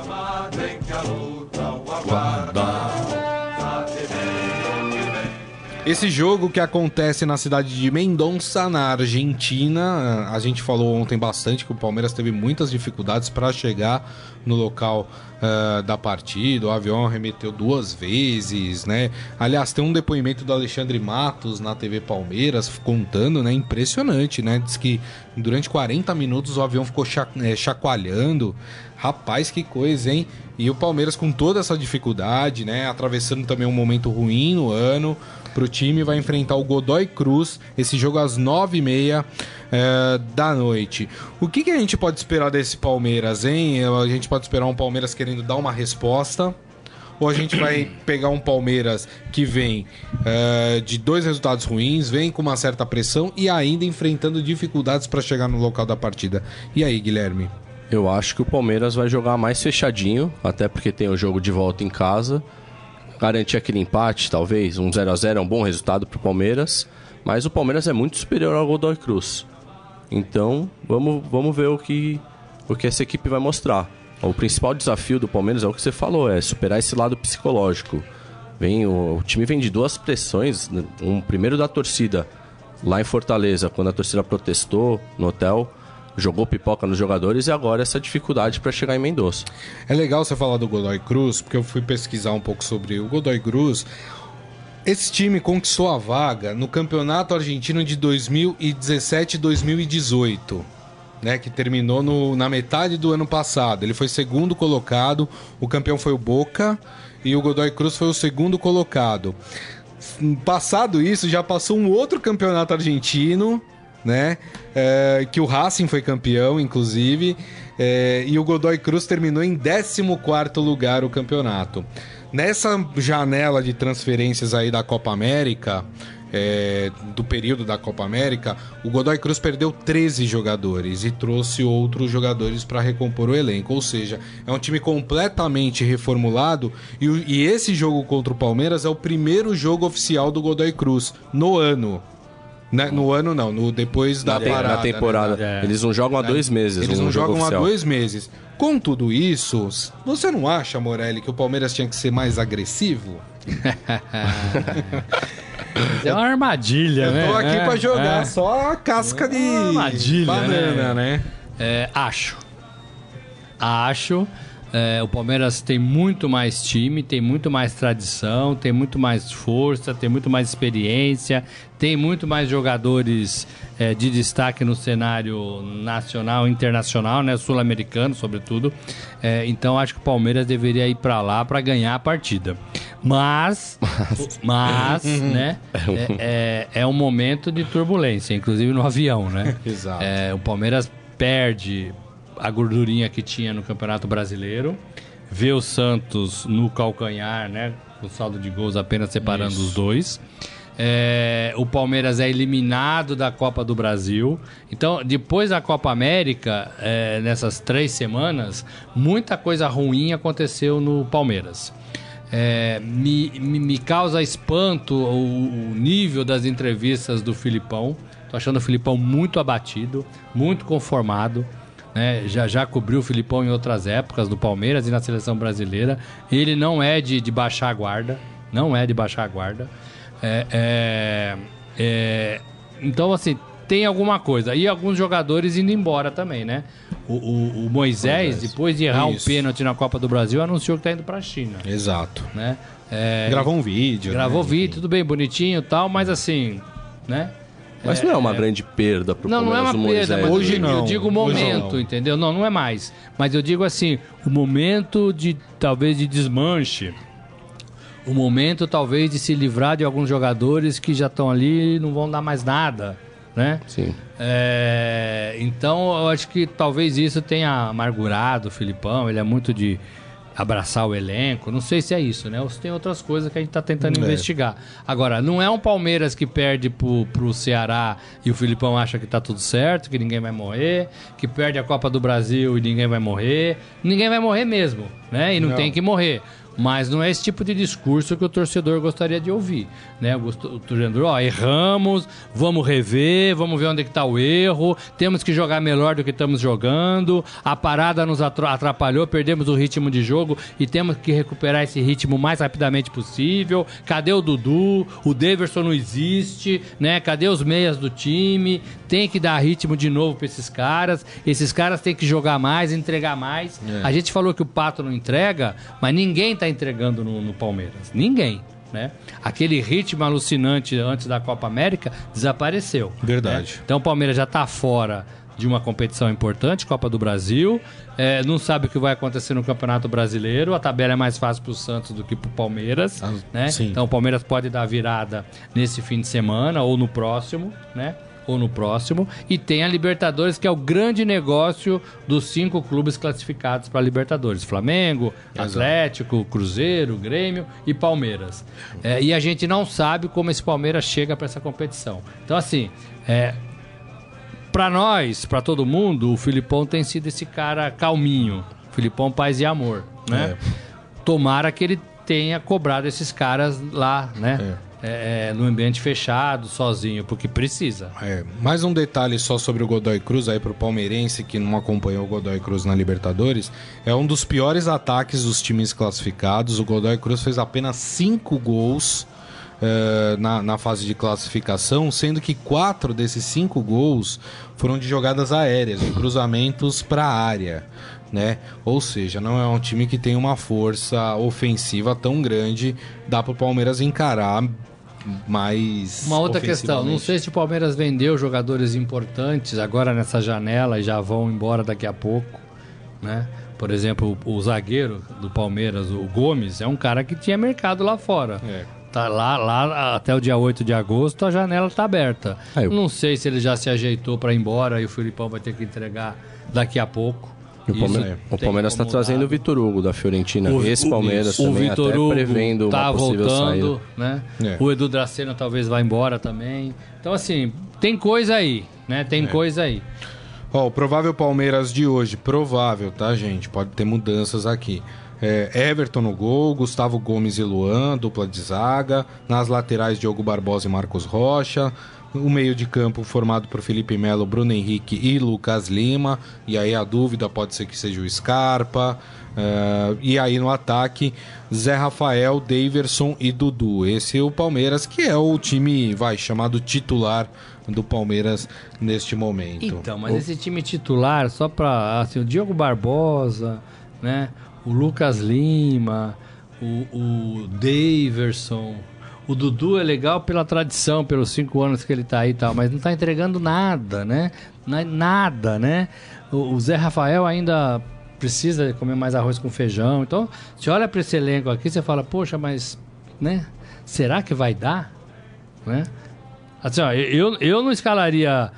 [SPEAKER 2] Esse jogo que acontece na cidade de Mendonça, na Argentina, a gente falou ontem bastante que o Palmeiras teve muitas dificuldades para chegar no local ah, da partida. O avião remeteu duas vezes, né? Aliás, tem um depoimento do Alexandre Matos na TV Palmeiras contando, né? Impressionante, né? Diz que durante 40 minutos o avião ficou eh, chacoalhando. Rapaz, que coisa, hein? E o Palmeiras com toda essa dificuldade, né? Atravessando também um momento ruim no ano. Pro time vai enfrentar o Godoy Cruz. Esse jogo às 9h30 eh, da noite. O que, que a gente pode esperar desse Palmeiras, hein? A gente pode esperar um Palmeiras querendo dar uma resposta. Ou a gente vai [clears throat] pegar um Palmeiras que vem eh, de dois resultados ruins, vem com uma certa pressão e ainda enfrentando dificuldades para chegar no local da partida. E aí, Guilherme?
[SPEAKER 4] Eu acho que o Palmeiras vai jogar mais fechadinho, até porque tem o jogo de volta em casa. Garantir aquele empate, talvez, um 0 a 0 é um bom resultado para o Palmeiras, mas o Palmeiras é muito superior ao Godoy Cruz. Então, vamos, vamos ver o que, o que essa equipe vai mostrar. O principal desafio do Palmeiras é o que você falou, é superar esse lado psicológico. Vem, o, o time vem de duas pressões, né? um primeiro da torcida lá em Fortaleza, quando a torcida protestou no hotel, jogou pipoca nos jogadores e agora essa dificuldade para chegar em Mendoza.
[SPEAKER 2] É legal você falar do Godoy Cruz, porque eu fui pesquisar um pouco sobre o Godoy Cruz. Esse time conquistou a vaga no Campeonato Argentino de 2017 e 2018, né, que terminou no- na metade do ano passado. Ele foi segundo colocado, o campeão foi o Boca e o Godoy Cruz foi o segundo colocado. Passado isso, já passou um outro campeonato argentino, né? é, que o Racing foi campeão, inclusive. é, e o Godoy Cruz terminou em 14 lugar o campeonato. Nessa janela de transferências aí da Copa América, é, do período da Copa América, o Godoy Cruz perdeu 13 jogadores e trouxe outros jogadores para recompor o elenco. Ou seja, é um time completamente reformulado e, e esse jogo contra o Palmeiras é o primeiro jogo oficial do Godoy Cruz no ano. Né? No ano não, no, depois da
[SPEAKER 4] Na,
[SPEAKER 2] parada.
[SPEAKER 4] na
[SPEAKER 2] né?
[SPEAKER 4] temporada.
[SPEAKER 3] É.
[SPEAKER 4] Eles não jogam há dois meses.
[SPEAKER 2] Eles
[SPEAKER 4] um
[SPEAKER 2] não
[SPEAKER 4] jogo
[SPEAKER 2] jogam há
[SPEAKER 4] oficial.
[SPEAKER 2] dois meses. Com tudo isso, você não acha, Morelli, que o Palmeiras tinha que ser mais agressivo? [laughs]
[SPEAKER 3] É uma armadilha, né?
[SPEAKER 2] Eu tô aqui
[SPEAKER 3] É,
[SPEAKER 2] pra jogar
[SPEAKER 3] é.
[SPEAKER 2] só a casca de
[SPEAKER 3] armadilha,
[SPEAKER 2] banana,
[SPEAKER 3] né?
[SPEAKER 2] né?
[SPEAKER 3] É, acho. Acho. É, o Palmeiras tem muito mais time, tem muito mais tradição, tem muito mais força, tem muito mais experiência, tem muito mais jogadores é, de destaque no cenário nacional, internacional, né, sul-americano, sobretudo. É, então acho que o Palmeiras deveria ir para lá para ganhar a partida. Mas, mas, [laughs] né, é, é, é um momento de turbulência, inclusive no avião, né? [laughs]
[SPEAKER 2] Exato.
[SPEAKER 3] É, o Palmeiras perde a gordurinha que tinha no Campeonato Brasileiro, vê o Santos no calcanhar, né? Com saldo de gols apenas separando os dois. É, o Palmeiras é eliminado da Copa do Brasil. Então, depois da Copa América, é, nessas três semanas, muita coisa ruim aconteceu no Palmeiras. É, me, me, me causa espanto o, o nível das entrevistas do Filipão. Tô achando o Filipão muito abatido, muito conformado. Né? Já, já cobriu o Filipão em outras épocas, do Palmeiras e na seleção brasileira. Ele não é de, de baixar a guarda. Não é de baixar a guarda. É, é, é, então, assim, tem alguma coisa. E alguns jogadores indo embora também, né? O, o- o Moisés, depois de errar
[SPEAKER 2] Isso.
[SPEAKER 3] um pênalti na Copa do Brasil, anunciou que tá indo pra China,
[SPEAKER 2] Exato.
[SPEAKER 3] né? É,
[SPEAKER 2] Gravou um vídeo.
[SPEAKER 3] gravou
[SPEAKER 2] né?
[SPEAKER 3] vídeo, tudo bem, bonitinho e tal, mas assim, né?
[SPEAKER 4] Mas não é uma grande perda pro
[SPEAKER 3] Não, não é uma
[SPEAKER 4] o
[SPEAKER 3] perda, mas
[SPEAKER 2] Hoje
[SPEAKER 3] eu,
[SPEAKER 2] não.
[SPEAKER 3] eu digo o momento,
[SPEAKER 2] não.
[SPEAKER 3] entendeu? Não, não é mais. Mas eu digo assim, o momento de talvez de desmanche. O momento talvez de se livrar de alguns jogadores que já estão ali e não vão dar mais nada, né?
[SPEAKER 4] Sim.
[SPEAKER 3] É, então eu acho que talvez isso tenha amargurado o Filipão. Ele é muito de abraçar o elenco. Não sei se é isso, né? Ou se tem outras coisas que a gente tá tentando
[SPEAKER 2] É.
[SPEAKER 3] investigar. Agora, não é um Palmeiras que perde pro, pro Ceará e o Filipão acha que tá tudo certo, que ninguém vai morrer, que perde a Copa do Brasil e ninguém vai morrer. Ninguém vai morrer mesmo, né? E não,
[SPEAKER 2] Não.
[SPEAKER 3] tem que morrer. Mas não é esse tipo de discurso que o torcedor gostaria de ouvir, né? O, torcedor, ó, erramos, vamos rever, vamos ver onde é que tá o erro, temos que jogar melhor do que estamos jogando, a parada nos atrapalhou, perdemos o ritmo de jogo e temos que recuperar esse ritmo o mais rapidamente possível. Cadê o Dudu? O Deverson não existe, né? Cadê os meias do time? Tem que dar ritmo de novo pra esses caras. Esses caras têm que jogar mais, entregar mais. A gente falou que o Pato não entrega, mas ninguém tá entregando no, no Palmeiras. Ninguém. Né? Aquele ritmo alucinante antes da Copa América desapareceu.
[SPEAKER 2] Verdade.
[SPEAKER 3] né? Então o Palmeiras já está fora de uma competição importante, Copa do Brasil. É, não sabe o que vai acontecer no Campeonato Brasileiro. A tabela é mais fácil para o Santos do que para o Palmeiras.
[SPEAKER 2] Ah,
[SPEAKER 3] né? Então o Palmeiras pode dar virada nesse fim de semana ou no próximo, né? Ou no próximo. E tem a Libertadores, que é o grande negócio dos cinco clubes classificados para a Libertadores: Flamengo, Atlético, Cruzeiro, Grêmio e Palmeiras. É, e a gente não sabe como esse Palmeiras chega para essa competição. Então, assim, é, Pra nós, pra todo mundo, o Filipão tem sido esse cara calminho. Filipão Paz e Amor, né? Tomara que ele tenha cobrado esses caras lá, né? É, é, no ambiente fechado, sozinho, porque precisa.
[SPEAKER 2] É, mais um detalhe só sobre o Godoy Cruz aí pro palmeirense que não acompanhou o Godoy Cruz na Libertadores. É um dos piores ataques dos times classificados. O Godoy Cruz fez apenas cinco gols eh, na, na fase de classificação, sendo que quatro desses cinco gols foram de jogadas aéreas, de cruzamentos para a área. Né? Ou seja, não é um time que tem uma força ofensiva tão grande, dá pro Palmeiras encarar mais.
[SPEAKER 3] Uma outra questão, não sei se o Palmeiras vendeu jogadores importantes agora nessa janela e já vão embora daqui a pouco, né? Por exemplo, o, o zagueiro do Palmeiras, o Gomes, é um cara que tinha mercado lá fora.
[SPEAKER 2] É.
[SPEAKER 3] Tá lá, lá até o dia 8 de agosto a janela tá aberta.
[SPEAKER 4] Ah, eu-
[SPEAKER 3] Não sei se ele já se ajeitou para ir embora e o Filipão vai ter que entregar daqui a pouco.
[SPEAKER 4] O Palmeiras, o Palmeiras está trazendo o Vitor Hugo da Fiorentina.
[SPEAKER 3] O-
[SPEAKER 4] Esse
[SPEAKER 3] o-
[SPEAKER 4] Palmeiras
[SPEAKER 3] o
[SPEAKER 4] também
[SPEAKER 3] Vitor
[SPEAKER 4] até
[SPEAKER 3] Hugo
[SPEAKER 4] prevendo
[SPEAKER 3] tá
[SPEAKER 4] uma possível
[SPEAKER 3] voltando,
[SPEAKER 4] saída.
[SPEAKER 3] né?
[SPEAKER 2] É.
[SPEAKER 3] O Edu Dracena talvez vá embora também. Então assim, tem coisa aí, né?
[SPEAKER 4] É.
[SPEAKER 3] Tem coisa aí.
[SPEAKER 2] Ó, o provável Palmeiras de hoje, provável, tá, gente? Pode ter mudanças aqui. É, Everton no gol, Gustavo Gomes e Luan, dupla de zaga. Nas laterais, Diogo Barbosa e Marcos Rocha. O meio de campo formado por Felipe Melo, Bruno Henrique e Lucas Lima. E aí a dúvida pode ser que seja o Scarpa. É, e aí no ataque, Zé Rafael, Daverson e Dudu. Esse é o Palmeiras, que é o time, vai, chamado titular do Palmeiras neste momento.
[SPEAKER 3] Então, mas esse time titular, só pra. Assim, o Diogo Barbosa, né? O Lucas Lima, o, o Daverson. O Dudu é legal pela tradição, pelos cinco anos que ele tá aí e tal, mas não tá entregando nada, né? Na- Nada, né? O, Zé Rafael ainda precisa comer mais arroz com feijão. Então, você olha pra esse elenco aqui, você fala, poxa, mas, né? Será que vai dar? Né? Assim, ó, eu, eu não escalaria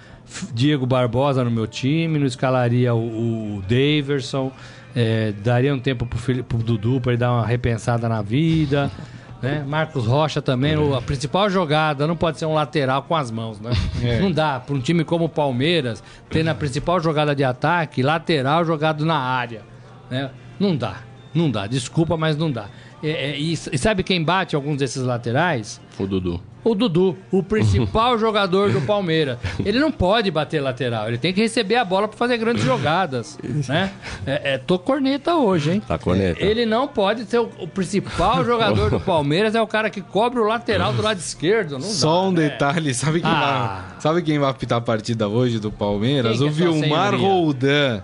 [SPEAKER 3] Diego Barbosa no meu time, não escalaria o, o Daverson, é, daria um tempo pro, pro Dudu para ele dar uma repensada na vida. [laughs] Né? Marcos Rocha também, o- a principal jogada não pode ser um lateral com as mãos, né?
[SPEAKER 2] É.
[SPEAKER 3] Não dá para um time como o Palmeiras ter na principal jogada de ataque lateral jogado na área, né? Não dá, não dá. Desculpa, mas não dá. É, é, e, e sabe quem bate alguns desses laterais?
[SPEAKER 4] O Dudu.
[SPEAKER 3] O Dudu, o principal jogador do Palmeiras. [laughs] Ele não pode bater lateral, ele tem que receber a bola para fazer grandes jogadas, né? É, é, tô corneta hoje, hein?
[SPEAKER 4] Tá corneta.
[SPEAKER 3] Ele não pode ser o, o principal [laughs] jogador do Palmeiras, é o cara que cobre o lateral do lado esquerdo, não
[SPEAKER 2] Só
[SPEAKER 3] dá,
[SPEAKER 2] um
[SPEAKER 3] né?
[SPEAKER 2] detalhe, sabe quem,
[SPEAKER 3] Ah.
[SPEAKER 2] vai, sabe quem vai apitar a partida hoje do Palmeiras?
[SPEAKER 3] Quem
[SPEAKER 2] o
[SPEAKER 3] é
[SPEAKER 2] Vilmar? Roldan,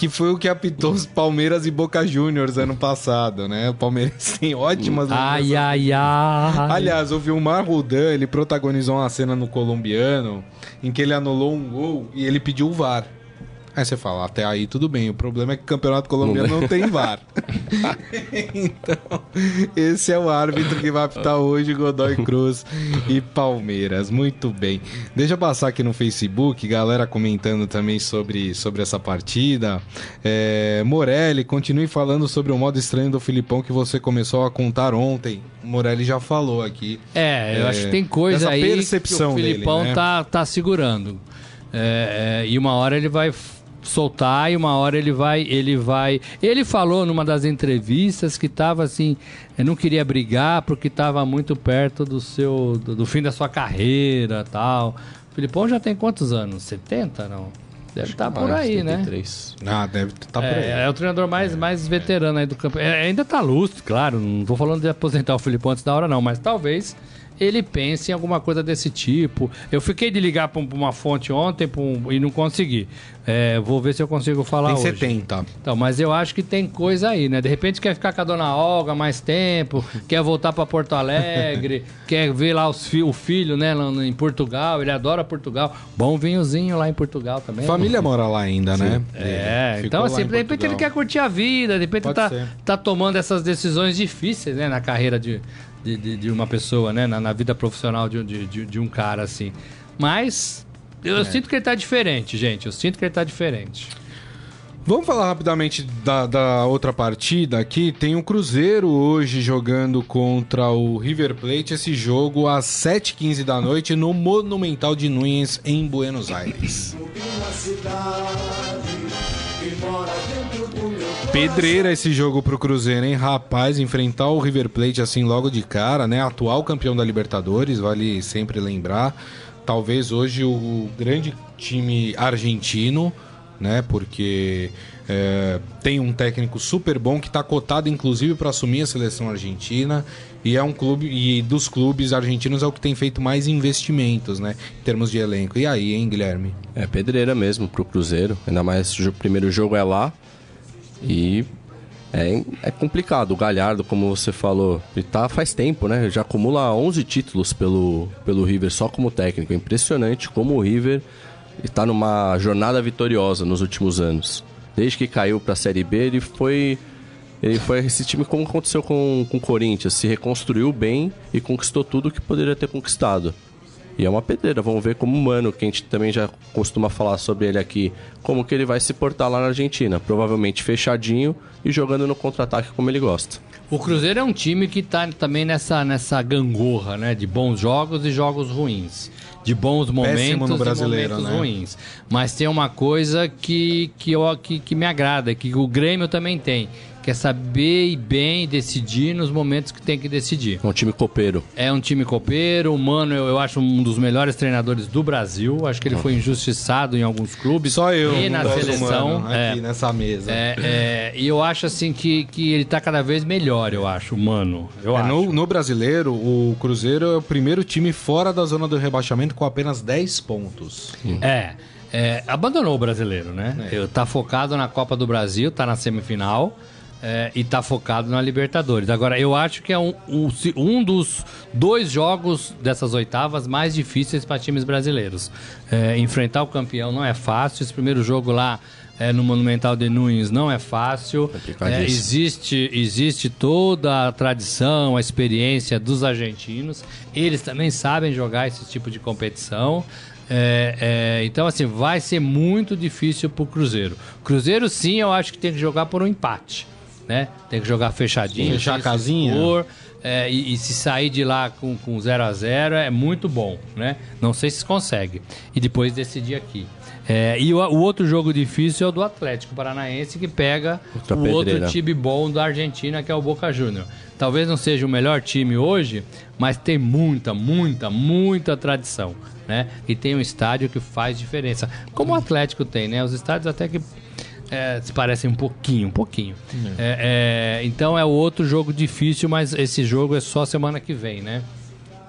[SPEAKER 2] que foi o que apitou os Palmeiras e Boca Juniors ano passado, né? O Palmeiras [laughs] tem ótimas
[SPEAKER 3] Ai, ai, ai.
[SPEAKER 2] Aliás, o Vilmar Roldan, ele protagonizou uma cena no colombiano em que ele anulou um gol e ele pediu o VAR. Aí você fala, até aí tudo bem. O problema é que o campeonato colombiano não tem VAR. [laughs] então, esse é o árbitro que vai apitar hoje Godoy Cruz e Palmeiras. Muito bem. Deixa eu passar aqui no Facebook, galera comentando também sobre, sobre essa partida. É, Morelli, continue falando sobre o modo estranho do Filipão que você começou a contar ontem. O Morelli já falou aqui.
[SPEAKER 3] É, eu
[SPEAKER 2] É,
[SPEAKER 3] acho que tem coisa
[SPEAKER 2] essa
[SPEAKER 3] aí
[SPEAKER 2] percepção
[SPEAKER 3] que o
[SPEAKER 2] dele,
[SPEAKER 3] Filipão
[SPEAKER 2] né?
[SPEAKER 3] tá, tá segurando. É, é, e uma hora ele vai soltar e uma hora ele vai ele vai ele falou numa das entrevistas que tava assim eu não queria brigar porque tava muito perto do seu do, do fim da sua carreira tal o Filipão já tem quantos anos 70 não deve estar por
[SPEAKER 4] Ah,
[SPEAKER 3] aí né
[SPEAKER 4] 73.
[SPEAKER 2] Ah, deve estar por aí.
[SPEAKER 3] é, é o treinador mais, mais veterano aí do campo. É, ainda tá lúcido, claro. Não tô falando de aposentar o Filipão antes da hora, não. Mas talvez ele pense em alguma coisa desse tipo. Eu fiquei de ligar pra pra uma fonte ontem um- e não consegui. É, vou ver se eu consigo falar
[SPEAKER 2] Tem
[SPEAKER 3] hoje.
[SPEAKER 2] 70.
[SPEAKER 3] Então, mas eu acho que tem coisa aí, né? De repente quer ficar com a dona Olga mais tempo, [laughs] quer voltar pra Porto Alegre, [laughs] quer ver lá os fi- o filho, né, em Portugal. Ele adora Portugal. Bom vinhozinho lá em Portugal também.
[SPEAKER 2] Família mora lá ainda, né?
[SPEAKER 3] É,
[SPEAKER 2] Ficou
[SPEAKER 3] então assim, de repente
[SPEAKER 2] Portugal.
[SPEAKER 3] ele quer curtir a vida, de repente
[SPEAKER 2] Pode
[SPEAKER 3] tá,
[SPEAKER 2] ser.
[SPEAKER 3] tá tomando essas decisões difíceis, né, na carreira de, de, de- de uma pessoa, né, na, na vida profissional de, um- de, de, de um cara, assim. Mas eu
[SPEAKER 2] É.
[SPEAKER 3] sinto que ele tá diferente, gente, eu sinto que ele tá diferente.
[SPEAKER 2] Vamos falar rapidamente da, da outra partida aqui. Tem o Cruzeiro hoje jogando contra o River Plate. Esse jogo às 7h15 da noite no Monumental de Nunes, em Buenos Aires. Pedreira esse jogo pro Cruzeiro, hein? Rapaz, enfrentar o River Plate assim logo de cara, né? Atual campeão da Libertadores, vale sempre lembrar. Talvez hoje o grande time argentino, né? Porque é, tem um técnico super bom que está cotado, inclusive, para assumir a seleção argentina. E é um clube, e dos clubes argentinos é o que tem feito mais investimentos, né? Em termos de elenco. E aí, hein, Guilherme?
[SPEAKER 4] É pedreira mesmo pro Cruzeiro. Ainda mais o primeiro jogo é lá. E é, é complicado. O Galhardo, como você falou, ele tá faz tempo, né? Já acumula 11 títulos pelo, pelo River só como técnico. É impressionante como o River está numa jornada vitoriosa nos últimos anos. Desde que caiu para a Série B, ele foi ele foi esse time como aconteceu com, com o Corinthians, se reconstruiu bem e conquistou tudo que poderia ter conquistado. E é uma pedreira, vamos ver como humano, que a gente também já costuma falar sobre ele aqui, como que ele vai se portar lá na Argentina. Provavelmente fechadinho e jogando no contra-ataque como ele gosta.
[SPEAKER 3] O Cruzeiro é um time que está também nessa, nessa gangorra, né? De bons jogos e jogos ruins. De bons momentos
[SPEAKER 2] no
[SPEAKER 3] e
[SPEAKER 2] brasileiro,
[SPEAKER 3] momentos
[SPEAKER 2] né?
[SPEAKER 3] ruins. Mas tem uma coisa que, que, eu, que, que me agrada, que o Grêmio também tem. Que é saber e bem decidir nos momentos que tem que decidir.
[SPEAKER 4] É um time copeiro.
[SPEAKER 3] É um time copeiro, o Mano eu, eu acho um dos melhores treinadores do Brasil. Acho que ele foi injustiçado em alguns clubes.
[SPEAKER 2] Só eu.
[SPEAKER 3] E na seleção.
[SPEAKER 2] Mano,
[SPEAKER 3] é.
[SPEAKER 2] aqui nessa mesa.
[SPEAKER 3] É, é, e eu acho assim que, que ele tá cada vez melhor, eu acho, mano. Eu
[SPEAKER 2] É,
[SPEAKER 3] acho.
[SPEAKER 2] no, no brasileiro, o Cruzeiro é o primeiro time fora da zona do rebaixamento com apenas 10 pontos.
[SPEAKER 3] É, é, abandonou o brasileiro, né?
[SPEAKER 2] É.
[SPEAKER 3] Eu Tá focado na Copa do Brasil, tá na semifinal. É, e tá focado na Libertadores. Agora, eu acho que é um, um, um dos dois jogos dessas oitavas mais difíceis para times brasileiros. É, enfrentar o campeão não é fácil. Esse primeiro jogo lá é, no Monumental de Nunes não é fácil. É, existe, existe toda a tradição, a experiência dos argentinos. Eles também sabem jogar esse tipo de competição. É, é, então, assim, vai ser muito difícil pro Cruzeiro. Cruzeiro, sim, eu acho que tem que jogar por um empate. Né? Tem que jogar fechadinho.
[SPEAKER 2] Fechar a casinha.
[SPEAKER 3] expor, é, e, e se sair de lá com 0 com zero a 0 é muito bom, né? Não sei se consegue. E depois decidir aqui. É, e o, o outro jogo difícil é o do Atlético Paranaense, que pega
[SPEAKER 4] Outra
[SPEAKER 3] o outro
[SPEAKER 4] pedreira.
[SPEAKER 3] time bom da Argentina, que é o Boca Júnior. Talvez não seja o melhor time hoje, mas tem muita, muita, muita tradição, né? E tem um estádio que faz diferença. Como o Atlético tem, né? Os estádios até que é, se parecem um pouquinho, um pouquinho. É, é, então é outro jogo difícil, mas esse jogo é só semana que vem, né?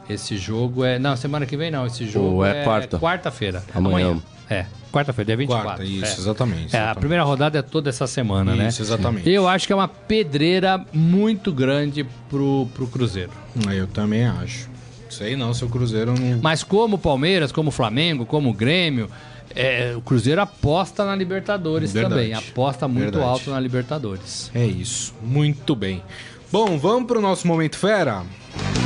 [SPEAKER 3] Esse jogo é. Não, semana que vem não. Esse jogo
[SPEAKER 4] é quarta.
[SPEAKER 3] Quarta-feira.
[SPEAKER 4] Amanhã.
[SPEAKER 3] É, quarta-feira, dia 24.
[SPEAKER 2] Quarta, isso,
[SPEAKER 3] é.
[SPEAKER 2] exatamente.
[SPEAKER 3] É, a
[SPEAKER 2] exatamente.
[SPEAKER 3] primeira rodada é toda essa semana, né?
[SPEAKER 2] Isso, exatamente.
[SPEAKER 3] Eu acho que é uma pedreira muito grande pro, pro Cruzeiro.
[SPEAKER 2] Ah, Eu também acho. Sei não, se o Cruzeiro não.
[SPEAKER 3] Mas como o Palmeiras, como o Flamengo, como o Grêmio, é, o Cruzeiro aposta na Libertadores
[SPEAKER 2] Verdade.
[SPEAKER 3] também. Aposta muito
[SPEAKER 2] Verdade.
[SPEAKER 3] alto na Libertadores.
[SPEAKER 2] É isso. Muito bem. Bom, vamos pro nosso Momento Fera?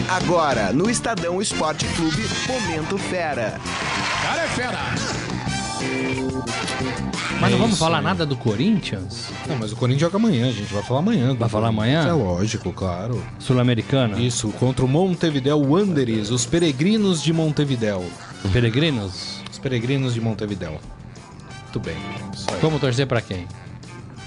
[SPEAKER 1] Agora, no Estadão Esporte Clube, Momento Fera.
[SPEAKER 3] Mas não
[SPEAKER 2] É
[SPEAKER 3] vamos
[SPEAKER 2] isso
[SPEAKER 3] falar
[SPEAKER 2] aí.
[SPEAKER 3] nada do Corinthians?
[SPEAKER 2] Não, mas o Corinthians joga amanhã, a gente vai falar amanhã. do
[SPEAKER 3] Vai falar amanhã?
[SPEAKER 2] É lógico, claro.
[SPEAKER 3] Sul-Americana?
[SPEAKER 2] Isso, contra o Montevideo Wanderers, os peregrinos de Montevideo.
[SPEAKER 3] Peregrinos?
[SPEAKER 2] Os peregrinos de Montevideo. Muito bem.
[SPEAKER 3] Vamos torcer pra quem?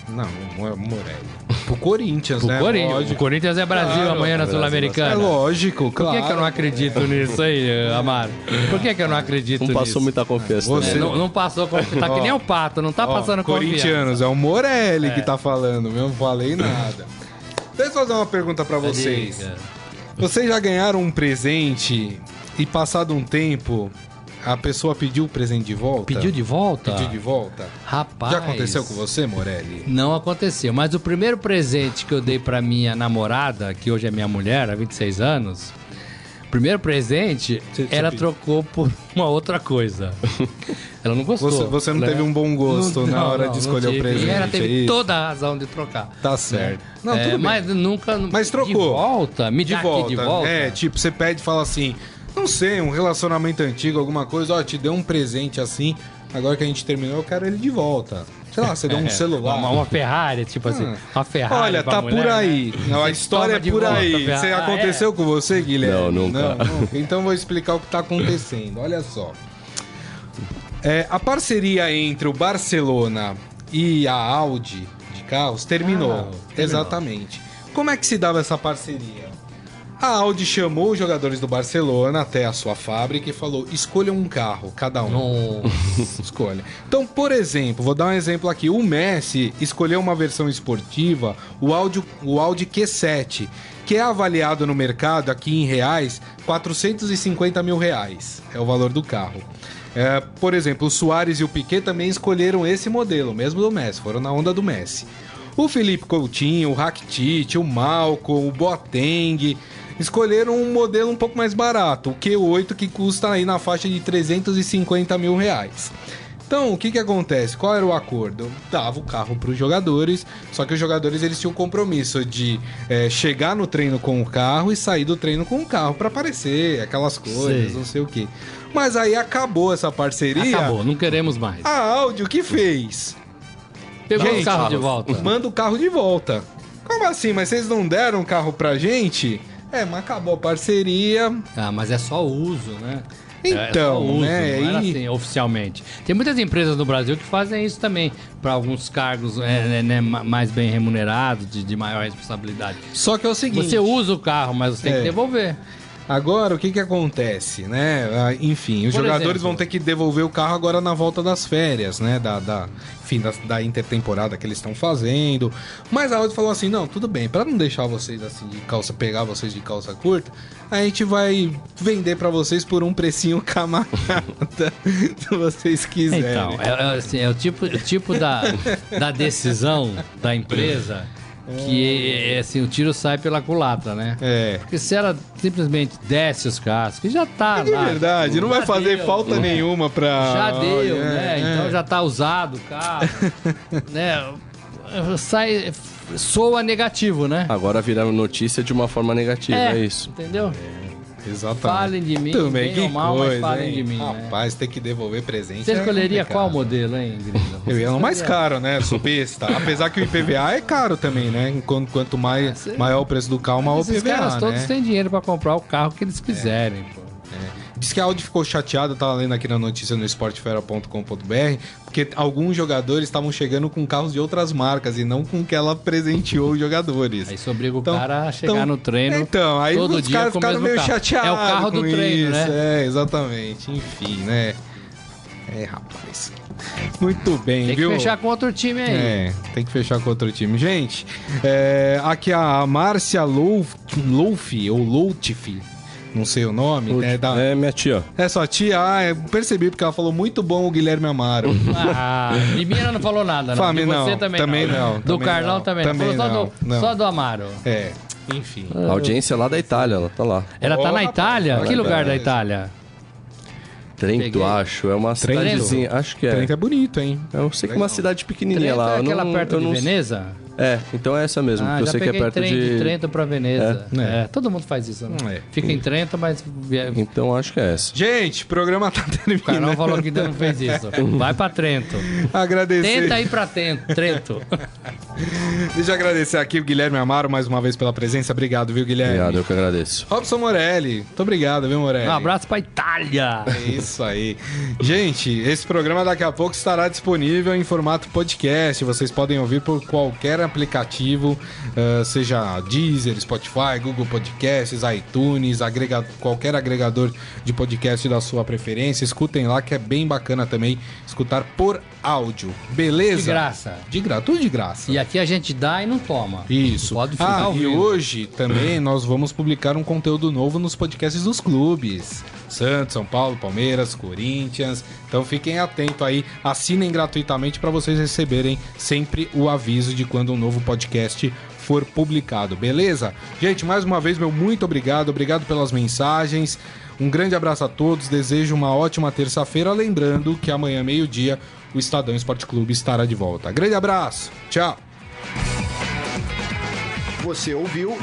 [SPEAKER 2] Não, é Morelli. Pro Corinthians, [laughs]
[SPEAKER 3] O
[SPEAKER 2] né?
[SPEAKER 3] Corinthians. O
[SPEAKER 2] Lógico.
[SPEAKER 3] Corinthians é Brasil
[SPEAKER 2] Claro,
[SPEAKER 3] amanhã na
[SPEAKER 2] é
[SPEAKER 3] Sul-Americana.
[SPEAKER 2] lógico,
[SPEAKER 3] Por
[SPEAKER 2] claro.
[SPEAKER 3] que, que eu não acredito nisso aí, Amaro? Por que, que eu não acredito
[SPEAKER 4] Não passou
[SPEAKER 3] nisso?
[SPEAKER 4] muita confiança.
[SPEAKER 2] Você-
[SPEAKER 4] né?
[SPEAKER 3] Não, não passou confiança. Tá [laughs] que nem o pato, não tá
[SPEAKER 2] Ó,
[SPEAKER 3] passando confiança.
[SPEAKER 2] Corintianos, é o Morelli que tá falando, eu não falei nada. Deixa eu fazer uma pergunta pra vocês.
[SPEAKER 3] Diga.
[SPEAKER 2] Vocês já ganharam um presente e passado um tempo a pessoa pediu o presente de volta?
[SPEAKER 3] Pediu de volta?
[SPEAKER 2] Pediu de volta?
[SPEAKER 3] Rapaz.
[SPEAKER 2] Já aconteceu com você, Morelli?
[SPEAKER 3] Não aconteceu, mas o primeiro presente que eu dei pra minha namorada, que hoje é minha mulher, há 26 anos, o primeiro presente,
[SPEAKER 2] Você- você
[SPEAKER 3] ela
[SPEAKER 2] pediu.
[SPEAKER 3] trocou por uma outra coisa. [laughs] ela não gostou.
[SPEAKER 2] Você, você não
[SPEAKER 3] né?
[SPEAKER 2] teve um bom gosto na
[SPEAKER 3] Não,
[SPEAKER 2] hora
[SPEAKER 3] não,
[SPEAKER 2] de
[SPEAKER 3] não
[SPEAKER 2] escolher o presente.
[SPEAKER 3] E ela
[SPEAKER 2] é
[SPEAKER 3] teve
[SPEAKER 2] isso?
[SPEAKER 3] toda a razão de trocar.
[SPEAKER 2] Tá certo. Não,
[SPEAKER 3] É,
[SPEAKER 2] tudo bem.
[SPEAKER 3] mas nunca.
[SPEAKER 2] Mas trocou.
[SPEAKER 3] De volta? Me
[SPEAKER 2] de volta.
[SPEAKER 3] de volta?
[SPEAKER 2] É, tipo, você pede e fala assim, não sei, um relacionamento antigo, alguma coisa, ó, te deu um presente assim, agora que a gente terminou, eu quero ele de volta. Sei lá, você deu um [laughs]
[SPEAKER 3] É,
[SPEAKER 2] celular.
[SPEAKER 3] Uma, uma Ferrari, tipo assim.
[SPEAKER 2] Ah.
[SPEAKER 3] Uma Ferrari.
[SPEAKER 2] Olha,
[SPEAKER 3] pra
[SPEAKER 2] tá
[SPEAKER 3] mulher,
[SPEAKER 2] por aí.
[SPEAKER 3] né?
[SPEAKER 2] A história é por aí. Você
[SPEAKER 3] Ah,
[SPEAKER 2] aconteceu
[SPEAKER 3] é?
[SPEAKER 2] com você, Guilherme?
[SPEAKER 4] Não, nunca.
[SPEAKER 2] Não, nunca. Então vou explicar o que tá acontecendo. Olha só. É, a parceria entre o Barcelona e a Audi de carros terminou.
[SPEAKER 3] Ah, terminou.
[SPEAKER 2] Exatamente. Como é que se dava essa parceria? A Audi chamou os jogadores do Barcelona até a sua fábrica e falou: escolham um carro, cada um. [laughs] Escolha. Então, por exemplo, vou dar um exemplo aqui. O Messi escolheu uma versão esportiva, o Audi, o Audi Q7, que é avaliado no mercado aqui em reais 450 mil reais. É o valor do carro. É, por exemplo, o Soares e o Piquet também escolheram esse modelo, mesmo do Messi, foram na onda do Messi. O Felipe Coutinho, o Rakitic, o Malcolm, o Boateng escolheram um modelo um pouco mais barato, o Q8 que custa aí na faixa de 350 mil reais. Então, o que que acontece? Qual era o acordo? Dava o carro para os jogadores, só que os jogadores eles tinham o compromisso de é, chegar no treino com o carro e sair do treino com o carro para aparecer, aquelas coisas,
[SPEAKER 3] Sei.
[SPEAKER 2] não sei o que. Mas aí acabou essa parceria.
[SPEAKER 3] Acabou, não queremos mais.
[SPEAKER 2] A Audi o que fez?
[SPEAKER 3] Pegou
[SPEAKER 2] Gente,
[SPEAKER 3] o carro de volta.
[SPEAKER 2] Manda o carro de volta. Como assim? Mas vocês não deram o carro pra gente? É, mas acabou a parceria.
[SPEAKER 3] Ah, mas é só uso, né?
[SPEAKER 2] Então,
[SPEAKER 3] é só uso,
[SPEAKER 2] né,
[SPEAKER 3] Não era
[SPEAKER 2] e-
[SPEAKER 3] assim, oficialmente. Tem muitas empresas no Brasil que fazem isso também, para alguns cargos é, né, né, ma- mais bem remunerados, de, de maior responsabilidade.
[SPEAKER 2] Só que é o seguinte.
[SPEAKER 3] Você usa o carro, mas você tem
[SPEAKER 2] É.
[SPEAKER 3] que devolver.
[SPEAKER 2] Agora, o que que acontece, né? Ah, Enfim, os
[SPEAKER 3] Por
[SPEAKER 2] jogadores
[SPEAKER 3] exemplo.
[SPEAKER 2] vão ter que devolver o carro agora na volta das férias, né? Da, da, enfim, da, da intertemporada que eles estão fazendo. Mas a Audi falou assim, não, tudo bem, pra não deixar vocês assim de calça, pegar vocês de calça curta, a gente vai vender pra vocês por um precinho [laughs] camarada, se vocês quiserem.
[SPEAKER 3] Então, é, é assim, é o tipo, o tipo da, da decisão da empresa que é, assim, o tiro sai pela culatra, né?
[SPEAKER 2] É.
[SPEAKER 3] Porque se ela simplesmente desce os carros, que já tá
[SPEAKER 2] É
[SPEAKER 3] lá.
[SPEAKER 2] verdade, não vai fazer
[SPEAKER 3] deu,
[SPEAKER 2] falta
[SPEAKER 3] né?
[SPEAKER 2] nenhuma pra.
[SPEAKER 3] Já deu,
[SPEAKER 2] É,
[SPEAKER 3] né?
[SPEAKER 2] é.
[SPEAKER 3] Então já tá usado o carro, [laughs] né? Sai, soa negativo, né?
[SPEAKER 4] Agora viraram notícia de uma forma negativa, é, isso.
[SPEAKER 3] Entendeu?
[SPEAKER 2] Exatamente.
[SPEAKER 3] Falem de mim,
[SPEAKER 2] Também,
[SPEAKER 3] bem
[SPEAKER 2] que
[SPEAKER 3] ou mal, mas
[SPEAKER 2] coisa,
[SPEAKER 3] falem
[SPEAKER 2] hein?
[SPEAKER 3] de mim, né?
[SPEAKER 2] Rapaz, tem que devolver presente.
[SPEAKER 3] Você
[SPEAKER 2] é
[SPEAKER 3] escolheria
[SPEAKER 2] complicado.
[SPEAKER 3] qual modelo, hein, Grilo?
[SPEAKER 2] Eu ia no mais caro, né? Supista. [laughs] Apesar que o IPVA é caro também, né? Quanto, quanto mais,
[SPEAKER 3] Sim.
[SPEAKER 2] maior o preço do carro, maior o IPVA,
[SPEAKER 3] caras todos
[SPEAKER 2] né?
[SPEAKER 3] têm dinheiro pra comprar o carro que eles quiserem, pô.
[SPEAKER 2] Diz que a Audi ficou chateada, tava lendo aqui na notícia no esportefera.com.br, porque alguns jogadores estavam chegando com carros de outras marcas e não com que ela presenteou os jogadores.
[SPEAKER 3] Aí isso obriga o
[SPEAKER 2] Então-
[SPEAKER 3] cara a chegar
[SPEAKER 2] então-
[SPEAKER 3] no treino
[SPEAKER 2] Então, aí
[SPEAKER 3] todo
[SPEAKER 2] os
[SPEAKER 3] dia
[SPEAKER 2] caras ficaram meio chateados.
[SPEAKER 3] É o carro do treino,
[SPEAKER 2] isso.
[SPEAKER 3] né?
[SPEAKER 2] É, exatamente. Enfim, né? É, rapaz. Muito bem,
[SPEAKER 3] Tem que
[SPEAKER 2] viu?
[SPEAKER 3] fechar com outro time aí.
[SPEAKER 2] É, tem que fechar com outro time. Gente, é, aqui a Márcia Louf, Louf ou Loutif, não sei o nome, né? Da,
[SPEAKER 4] É, minha tia.
[SPEAKER 2] é sua tia, ah, eu percebi porque ela falou muito bom o Guilherme Amaro. [laughs]
[SPEAKER 3] Ah, de mim ela não falou nada, não.
[SPEAKER 2] Fami,
[SPEAKER 3] de você
[SPEAKER 2] não.
[SPEAKER 3] também,
[SPEAKER 2] Também
[SPEAKER 3] não.
[SPEAKER 2] não,
[SPEAKER 3] Do
[SPEAKER 2] também
[SPEAKER 3] Carlão
[SPEAKER 2] não.
[SPEAKER 3] também,
[SPEAKER 2] Também
[SPEAKER 3] não. Falou
[SPEAKER 2] não,
[SPEAKER 3] só do,
[SPEAKER 2] não.
[SPEAKER 3] só do Amaro.
[SPEAKER 2] é, enfim.
[SPEAKER 4] A audiência lá da Itália, ela tá lá.
[SPEAKER 3] Ela tá
[SPEAKER 2] Ô,
[SPEAKER 3] na Itália? que lugar da. Itália?
[SPEAKER 4] Trento,
[SPEAKER 3] Peguei.
[SPEAKER 4] acho. É uma
[SPEAKER 2] Trento?
[SPEAKER 4] cidadezinha. Acho que é.
[SPEAKER 2] Trento é bonito, hein?
[SPEAKER 4] Eu sei que é uma cidade pequenininha
[SPEAKER 3] Trento
[SPEAKER 4] lá.
[SPEAKER 3] é aquela
[SPEAKER 4] não-
[SPEAKER 3] perto de
[SPEAKER 4] não-
[SPEAKER 3] Veneza?
[SPEAKER 4] É, então é essa mesmo.
[SPEAKER 3] Ah,
[SPEAKER 4] que eu
[SPEAKER 3] já
[SPEAKER 4] sei que é perto
[SPEAKER 3] trem
[SPEAKER 4] de...
[SPEAKER 3] de Trento pra Veneza.
[SPEAKER 2] É.
[SPEAKER 3] É. todo mundo faz isso, né?
[SPEAKER 2] É.
[SPEAKER 3] Fica em Trento, mas vie-
[SPEAKER 4] Então acho que é essa.
[SPEAKER 2] Gente, o programa tá
[SPEAKER 3] o Carlão
[SPEAKER 2] terminando.
[SPEAKER 3] falou que não fez isso. Vai pra Trento.
[SPEAKER 2] Agradecer.
[SPEAKER 3] Tenta ir pra Trento. Trento. [laughs]
[SPEAKER 2] Deixa eu agradecer aqui o Guilherme Amaro mais uma vez pela presença. Obrigado, viu, Guilherme?
[SPEAKER 4] Obrigado, eu que agradeço.
[SPEAKER 2] Robson Morelli. Muito obrigado, viu, Morelli?
[SPEAKER 3] Um abraço pra Itália.
[SPEAKER 2] É isso aí. Gente, esse programa daqui a pouco estará disponível em formato podcast. Vocês podem ouvir por qualquer aplicativo, eh, seja Deezer, Spotify, Google Podcasts, iTunes, agrega- qualquer agregador de podcast da sua preferência. Escutem lá que é bem bacana também escutar por áudio. Beleza?
[SPEAKER 3] De graça.
[SPEAKER 2] De graça, tudo de graça.
[SPEAKER 3] E aqui a gente dá e não toma.
[SPEAKER 2] Isso.
[SPEAKER 3] Pode ficar
[SPEAKER 2] ah, e
[SPEAKER 3] ouvindo.
[SPEAKER 2] hoje também nós vamos publicar um conteúdo novo nos podcasts dos clubes. Santos, São Paulo, Palmeiras, Corinthians. Então fiquem atentos aí, assinem gratuitamente para vocês receberem sempre o aviso de quando um novo podcast for publicado, beleza? Gente, mais uma vez, meu muito obrigado, obrigado pelas mensagens. Um grande abraço a todos, desejo uma ótima terça-feira, lembrando que amanhã meio-dia o Estadão Esporte Clube estará de volta. Grande abraço. Tchau.
[SPEAKER 1] Você ouviu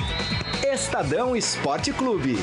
[SPEAKER 1] Estadão Esporte Clube.